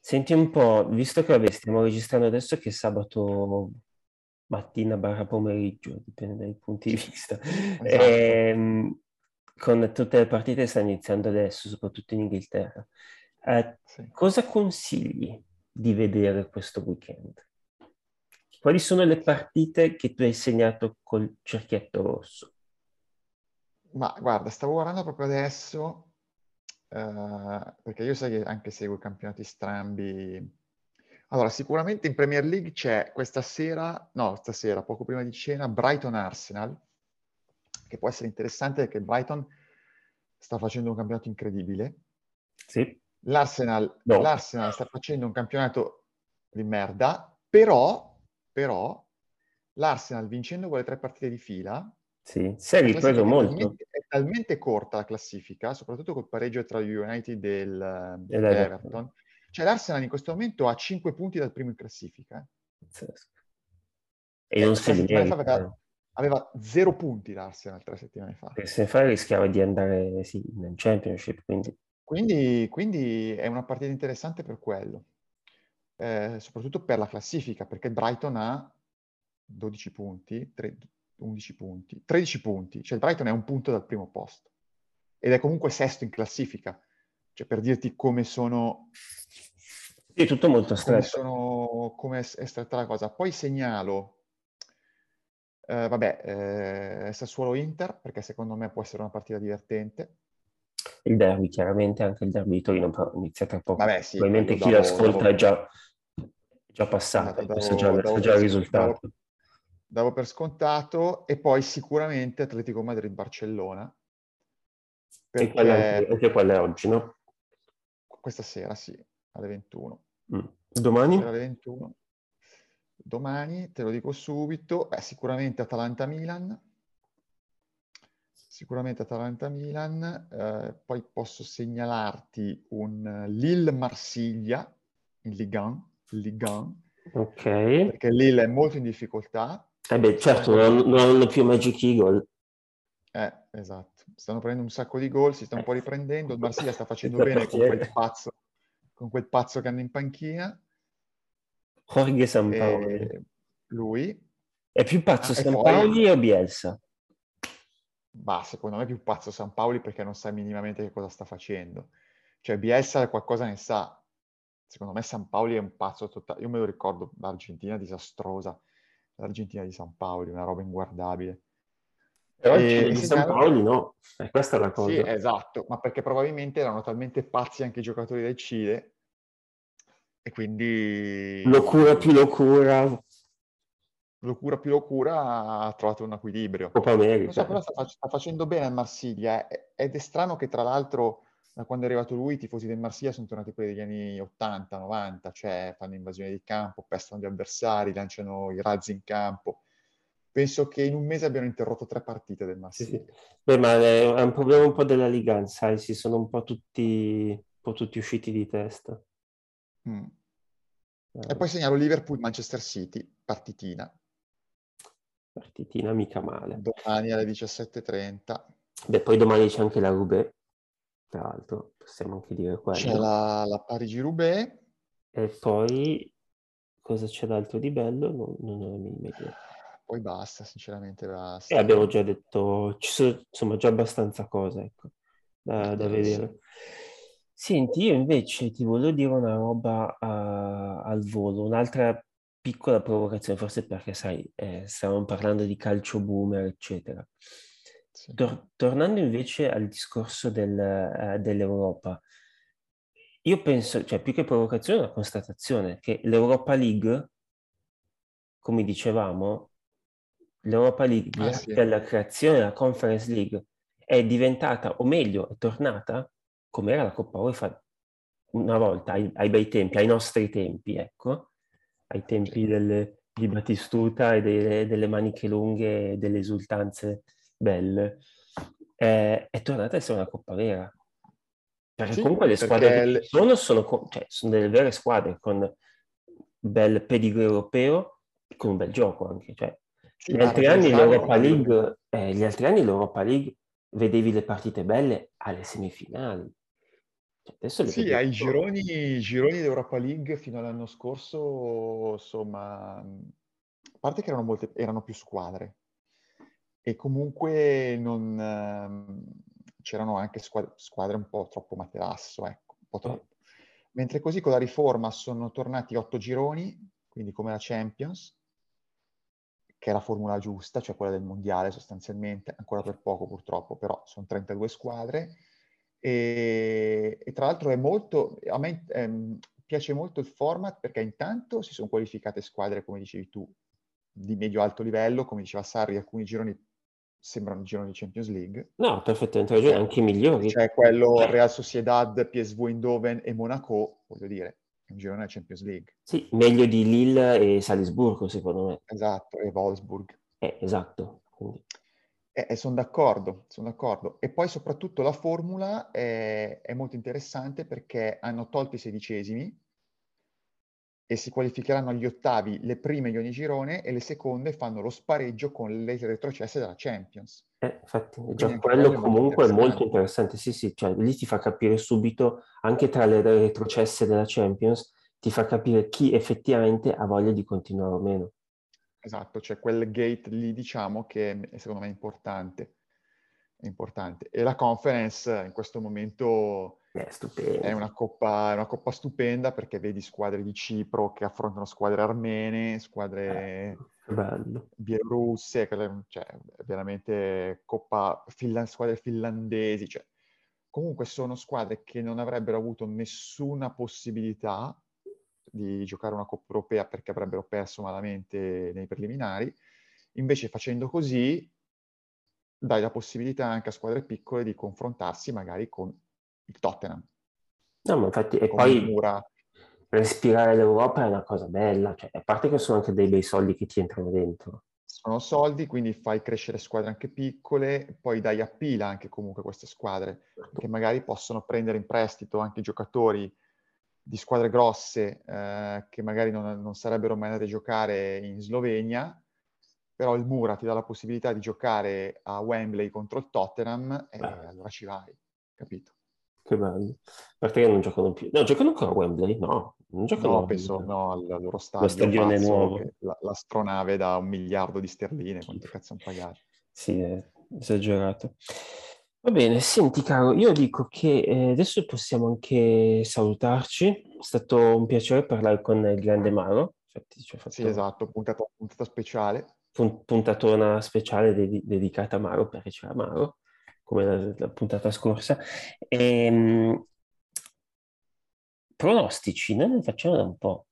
Senti un po', visto che vabbè, stiamo registrando adesso che è sabato mattina barra pomeriggio, dipende dai punti di vista, esatto. e, ehm, con tutte le partite che stanno iniziando adesso, soprattutto in Inghilterra. Eh, sì. Cosa consigli di vedere questo weekend? Quali sono le partite che tu hai segnato col cerchietto rosso? Ma guarda, stavo guardando proprio adesso, uh, perché io sai che anche seguo i campionati strambi. Allora, sicuramente in Premier League c'è questa sera, no, stasera, poco prima di cena, Brighton-Arsenal, che può essere interessante perché Brighton sta facendo un campionato incredibile. Sì. L'Arsenal, no. l'Arsenal sta facendo un campionato di merda, però, però l'Arsenal vincendo quelle tre partite di fila sì, si è ripreso molto. Talmente, talmente, corta la classifica, soprattutto col pareggio tra United e l'Everton. Cioè l'Arsenal in questo momento ha 5 punti dal primo in classifica. Eh. E non si aveva, aveva 0 punti l'Arsenal tre settimane fa. E se fa rischiava di andare sì, nel Championship, quindi... Quindi, quindi, è una partita interessante per quello, eh, soprattutto per la classifica, perché Brighton ha 12 punti, 3, 11 punti, 13 punti, cioè il Brighton è un punto dal primo posto ed è comunque sesto in classifica, cioè per dirti come sono... È tutto molto stretto. Come, sono, come è stretta la cosa. Poi segnalo, eh, vabbè, eh, Sassuolo Inter, perché secondo me può essere una partita divertente il derby, chiaramente anche il derby di Torino, però inizia tra poco. Vabbè, sì, Probabilmente chi l'ascolta davo, è già, già passato, sa già, sa già il risultato. Davo, per scontato e poi sicuramente Atletico Madrid-Barcellona. Perché... E quella anche quella è oggi, no? Questa sera, sì, alle 21. Mm. Domani? Alle 21. Domani, te lo dico subito, beh, sicuramente Atalanta-Milan sicuramente Atalanta-Milan, eh, poi posso segnalarti un Lille-Marsiglia in Ligue 1, Ligue 1 ok. perché Lille è molto in difficoltà. Eh beh, certo, non, non hanno più Magic Eagle. Eh, esatto. Stanno prendendo un sacco di gol, si sta un po' riprendendo. Il Marsiglia sta facendo bene con quel, pazzo, con quel pazzo che hanno in panchina. Jorge Sampaoli. lui. È più pazzo ah, Sampaoli poi... o Bielsa? bah, secondo me è più pazzo San Paoli perché non sa minimamente che cosa sta facendo. Cioè Bielsa qualcosa ne sa. Secondo me San Paoli è un pazzo totale. Io me lo ricordo, l'Argentina disastrosa, l'Argentina di San Paoli, una roba inguardabile. Però e, di San Paoli no, eh, questa è la cosa. Sì, esatto, ma perché probabilmente erano talmente pazzi anche i giocatori del Cile e quindi... Locura più locura, locura più locura ha trovato un equilibrio. Copa America. So, però sta, sta, facendo bene al Marsiglia eh, ed è strano che tra l'altro da quando è arrivato lui, i tifosi del Marsiglia sono tornati quelli degli anni 80, 90, cioè fanno invasione di campo, pestano gli avversari, lanciano i razzi in campo. Penso che in un mese abbiano interrotto tre partite del Marsiglia. Sì, sì. Beh, ma è un problema un po' della Liga, sai, si sono un po' tutti, un po' tutti usciti di testa. Mm. E poi segnalo Liverpool-Manchester City, partitina. Partitina mica male. Domani alle 17.30. Beh, poi domani c'è anche la Roubaix, tra l'altro, possiamo anche dire quello. C'è la, la Parigi-Roubaix. E poi cosa c'è d'altro di bello? Non, non ho la minima idea. Poi basta, sinceramente basta. E abbiamo già detto, ci sono insomma già abbastanza cose, ecco, da, da vedere. Senti, io invece ti volevo dire una roba uh, al volo, un'altra piccola provocazione, forse perché sai, eh, stavamo parlando di calcio boomer, eccetera. Sì. Tor- tornando invece al discorso del, eh, dell'Europa, io penso, cioè più che provocazione, una constatazione che l'Europa League, come dicevamo, l'Europa League, Ah, grazie sì. alla creazione della Conference League, è diventata, o meglio, è tornata come era la Coppa UEFA una volta, ai, ai bei tempi, ai nostri tempi, ecco, ai tempi delle- di Battistuta e delle, delle maniche lunghe e delle esultanze belle. Eh, è tornata a essere una Coppa vera. Perché Sì, comunque le squadre le- sono sono, cioè, sono delle vere squadre con bel pedigree europeo e con un bel gioco anche. Cioè, Sì, gli altri anni l'Europa League, eh, gli altri anni l'Europa League vedevi le partite belle alle semifinali. Cioè, adesso Sì, ai gironi, gironi d'Europa League fino all'anno scorso, insomma, a parte che erano, molte, erano più squadre e comunque non, ehm, c'erano anche squadre, squadre un po' troppo materasso, ecco, un po' troppo. Mentre così con la riforma sono tornati otto gironi, quindi come la Champions, che è la formula giusta, cioè quella del mondiale sostanzialmente, ancora per poco purtroppo, però sono 32 squadre. E, e tra l'altro è molto, a me ehm, piace molto il format perché intanto si sono qualificate squadre, come dicevi tu, di medio-alto livello, come diceva Sarri, alcuni gironi sembrano gironi di Champions League. No, perfettamente ragione, anche i migliori. Cioè quello Real Sociedad, PSV Eindhoven e Monaco, voglio dire, è un girone della Champions League. Sì, meglio di Lille e Salisburgo, secondo me. Esatto, e Wolfsburg. Eh, esatto. Quindi, E, e sono d'accordo, sono d'accordo. E poi soprattutto la formula è, è molto interessante perché hanno tolto i sedicesimi e si qualificheranno agli ottavi le prime di ogni girone e le seconde fanno lo spareggio con le retrocesse della Champions. eh, infatti, Quindi già quello comunque è molto interessante. Sì, sì, cioè lì ti fa capire subito, anche tra le retrocesse della Champions, ti fa capire chi effettivamente ha voglia di continuare o meno. Esatto, c'è quel gate lì, diciamo, che è- secondo me è importante. È importante. E la conference in questo momento È è una coppa, è una coppa stupenda perché vedi squadre di Cipro che affrontano squadre armene, squadre bello. bielorusse, cioè veramente coppa finla- squadre finlandesi. cioè. Comunque sono squadre che non avrebbero avuto nessuna possibilità di giocare una Coppa Europea perché avrebbero perso malamente nei preliminari. Invece facendo così dai la possibilità anche a squadre piccole di confrontarsi magari con il Tottenham, No, ma infatti, e poi Mura. respirare l'Europa è una cosa bella, cioè, a parte che sono anche dei bei soldi che ti entrano dentro. Sono soldi, quindi fai crescere squadre anche piccole, poi dai appila anche comunque a queste squadre che magari possono prendere in prestito anche giocatori di squadre grosse eh, che magari non, non sarebbero mai andati a giocare in Slovenia, però il Mura ti dà la possibilità di giocare a Wembley contro il Tottenham e Beh. allora ci vai, capito? Che bello. A parte che non giocano più. No, giocano ancora a Wembley? No, non giocano No, penso no, al loro stadio stadione pazzo, nuovo. la- l'astronave da un miliardo di sterline, quanto cazzo hanno pagato? Sì, è esagerato. Va bene, senti caro, io dico che eh, adesso possiamo anche salutarci. È stato un piacere parlare con il grande Maro. Infatti ci ho fatto Sì, esatto, puntata, puntata speciale. Pun- puntatona speciale dedi- dedicata a Maro perché c'era Maro, come la, la puntata scorsa. Ehm, pronostici, noi ne facciamo da un po'.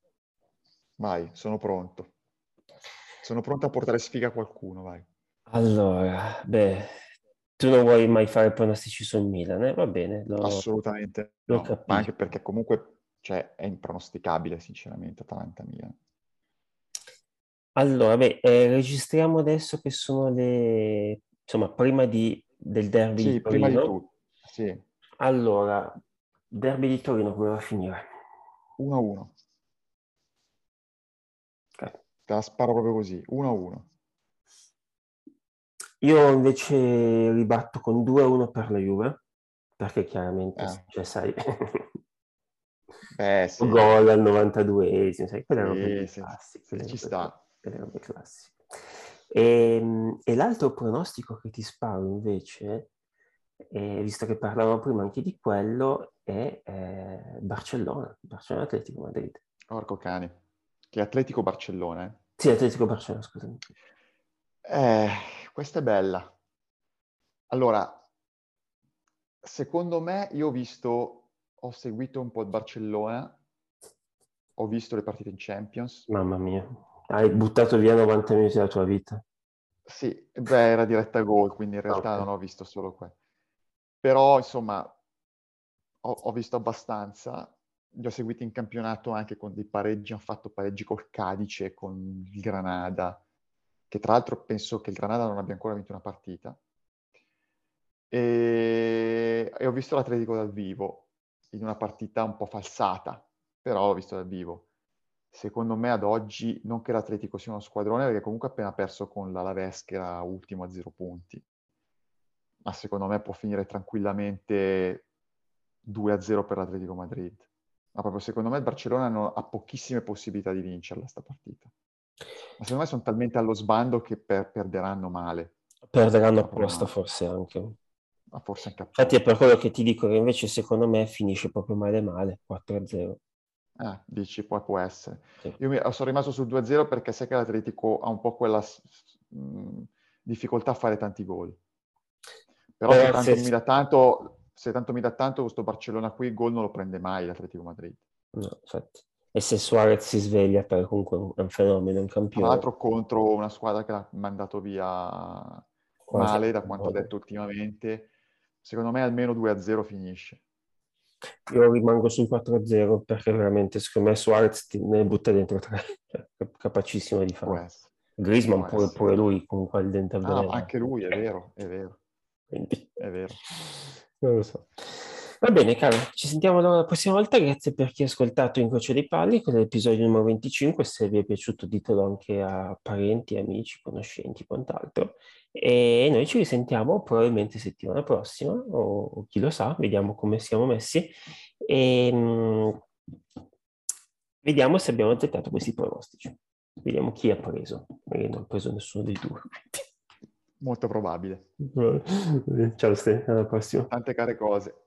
Vai, sono pronto. Sono pronto a portare sfiga a qualcuno, vai. Allora, beh, tu non vuoi mai fare pronostici sul Milan, eh? va bene. Lo, Assolutamente lo no, anche perché comunque cioè, è impronosticabile, sinceramente, Atalanta-Milan. Allora, beh, eh, registriamo adesso che sono le... insomma, prima di, del derby Sì, di prima di Torino. tutto, sì, Allora, derby di Torino, come va a finire? 1-1. Ok. Te la sparo proprio così, 1-1. Io invece ribatto con 2-1 per la Juve, perché chiaramente, Ah. cioè, sai, Beh, sì, gol al 92esimo, sai, quelle Sì, robe sì, sì, ci robe- sta. Quelle robe classiche. E, e l'altro pronostico che ti sparo invece, eh, visto che parlavamo prima anche di quello, è eh, Barcellona, Barcellona Atletico Madrid. Porco cane. Che Atletico Barcellona, eh. Sì, Atletico Barcellona, scusami. Eh, questa è bella. Allora, secondo me, io ho visto, ho seguito un po' il Barcellona, ho visto le partite in Champions. Mamma mia, hai buttato via 90 minuti della tua vita. Sì, beh, era diretta gol, quindi in realtà Ok. non ho visto solo quello. Però, insomma, ho, ho visto abbastanza. Li ho seguiti in campionato anche con dei pareggi, hanno fatto pareggi col Cadice, con il Granada, che tra l'altro penso che il Granada non abbia ancora vinto una partita. E, e ho visto l'Atletico dal vivo, in una partita un po' falsata, però l'ho visto dal vivo. Secondo me ad oggi, non che l'Atletico sia uno squadrone, perché comunque ha appena perso con l'Alaves che era ultimo a zero punti, ma secondo me può finire tranquillamente 2-0 per l'Atletico Madrid. Ma proprio secondo me il Barcellona ha pochissime possibilità di vincerla sta partita. Ma secondo me sono talmente allo sbando che per- perderanno male, Perderanno apposta male. forse anche. ma forse anche Infatti è apposta. per quello che ti dico che invece secondo me finisce proprio male male, 4-0. Ah, dici, poi può essere. Sì. Io mi- sono rimasto sul 2-0 perché sai che l'Atletico ha un po' quella mh, difficoltà a fare tanti gol. Però Però se tanto se- mi dà tanto, se tanto mi dà tanto, questo Barcellona qui il gol non lo prende mai l'Atletico Madrid. No, infatti. E se Suarez si sveglia, perché comunque è un fenomeno, un Tra campione. l'altro contro una squadra che l'ha mandato via Quasi male, da quanto ha modi. detto ultimamente, secondo me almeno 2-0 finisce. Io rimango sul 4-0 perché veramente secondo me Suarez ne butta dentro tre, Cioè, cap- capacissimo di essere. Griezmann pure, pure lui con quel dente Ah, anche lui, è vero, è vero, Quindi, è vero. non lo so. Va bene, caro, ci sentiamo la prossima volta. Grazie per chi ha ascoltato Incrocio dei Palli con l'episodio numero 25. Se vi è piaciuto, ditelo anche a parenti, amici, conoscenti, quant'altro. E noi ci risentiamo probabilmente settimana prossima, o, o chi lo sa, vediamo come siamo messi. E mm, vediamo se abbiamo azzeccato questi pronostici. Vediamo chi ha preso. Magari non ha preso nessuno dei due. Molto probabile. Ciao, Ste, alla prossima. Tante care cose.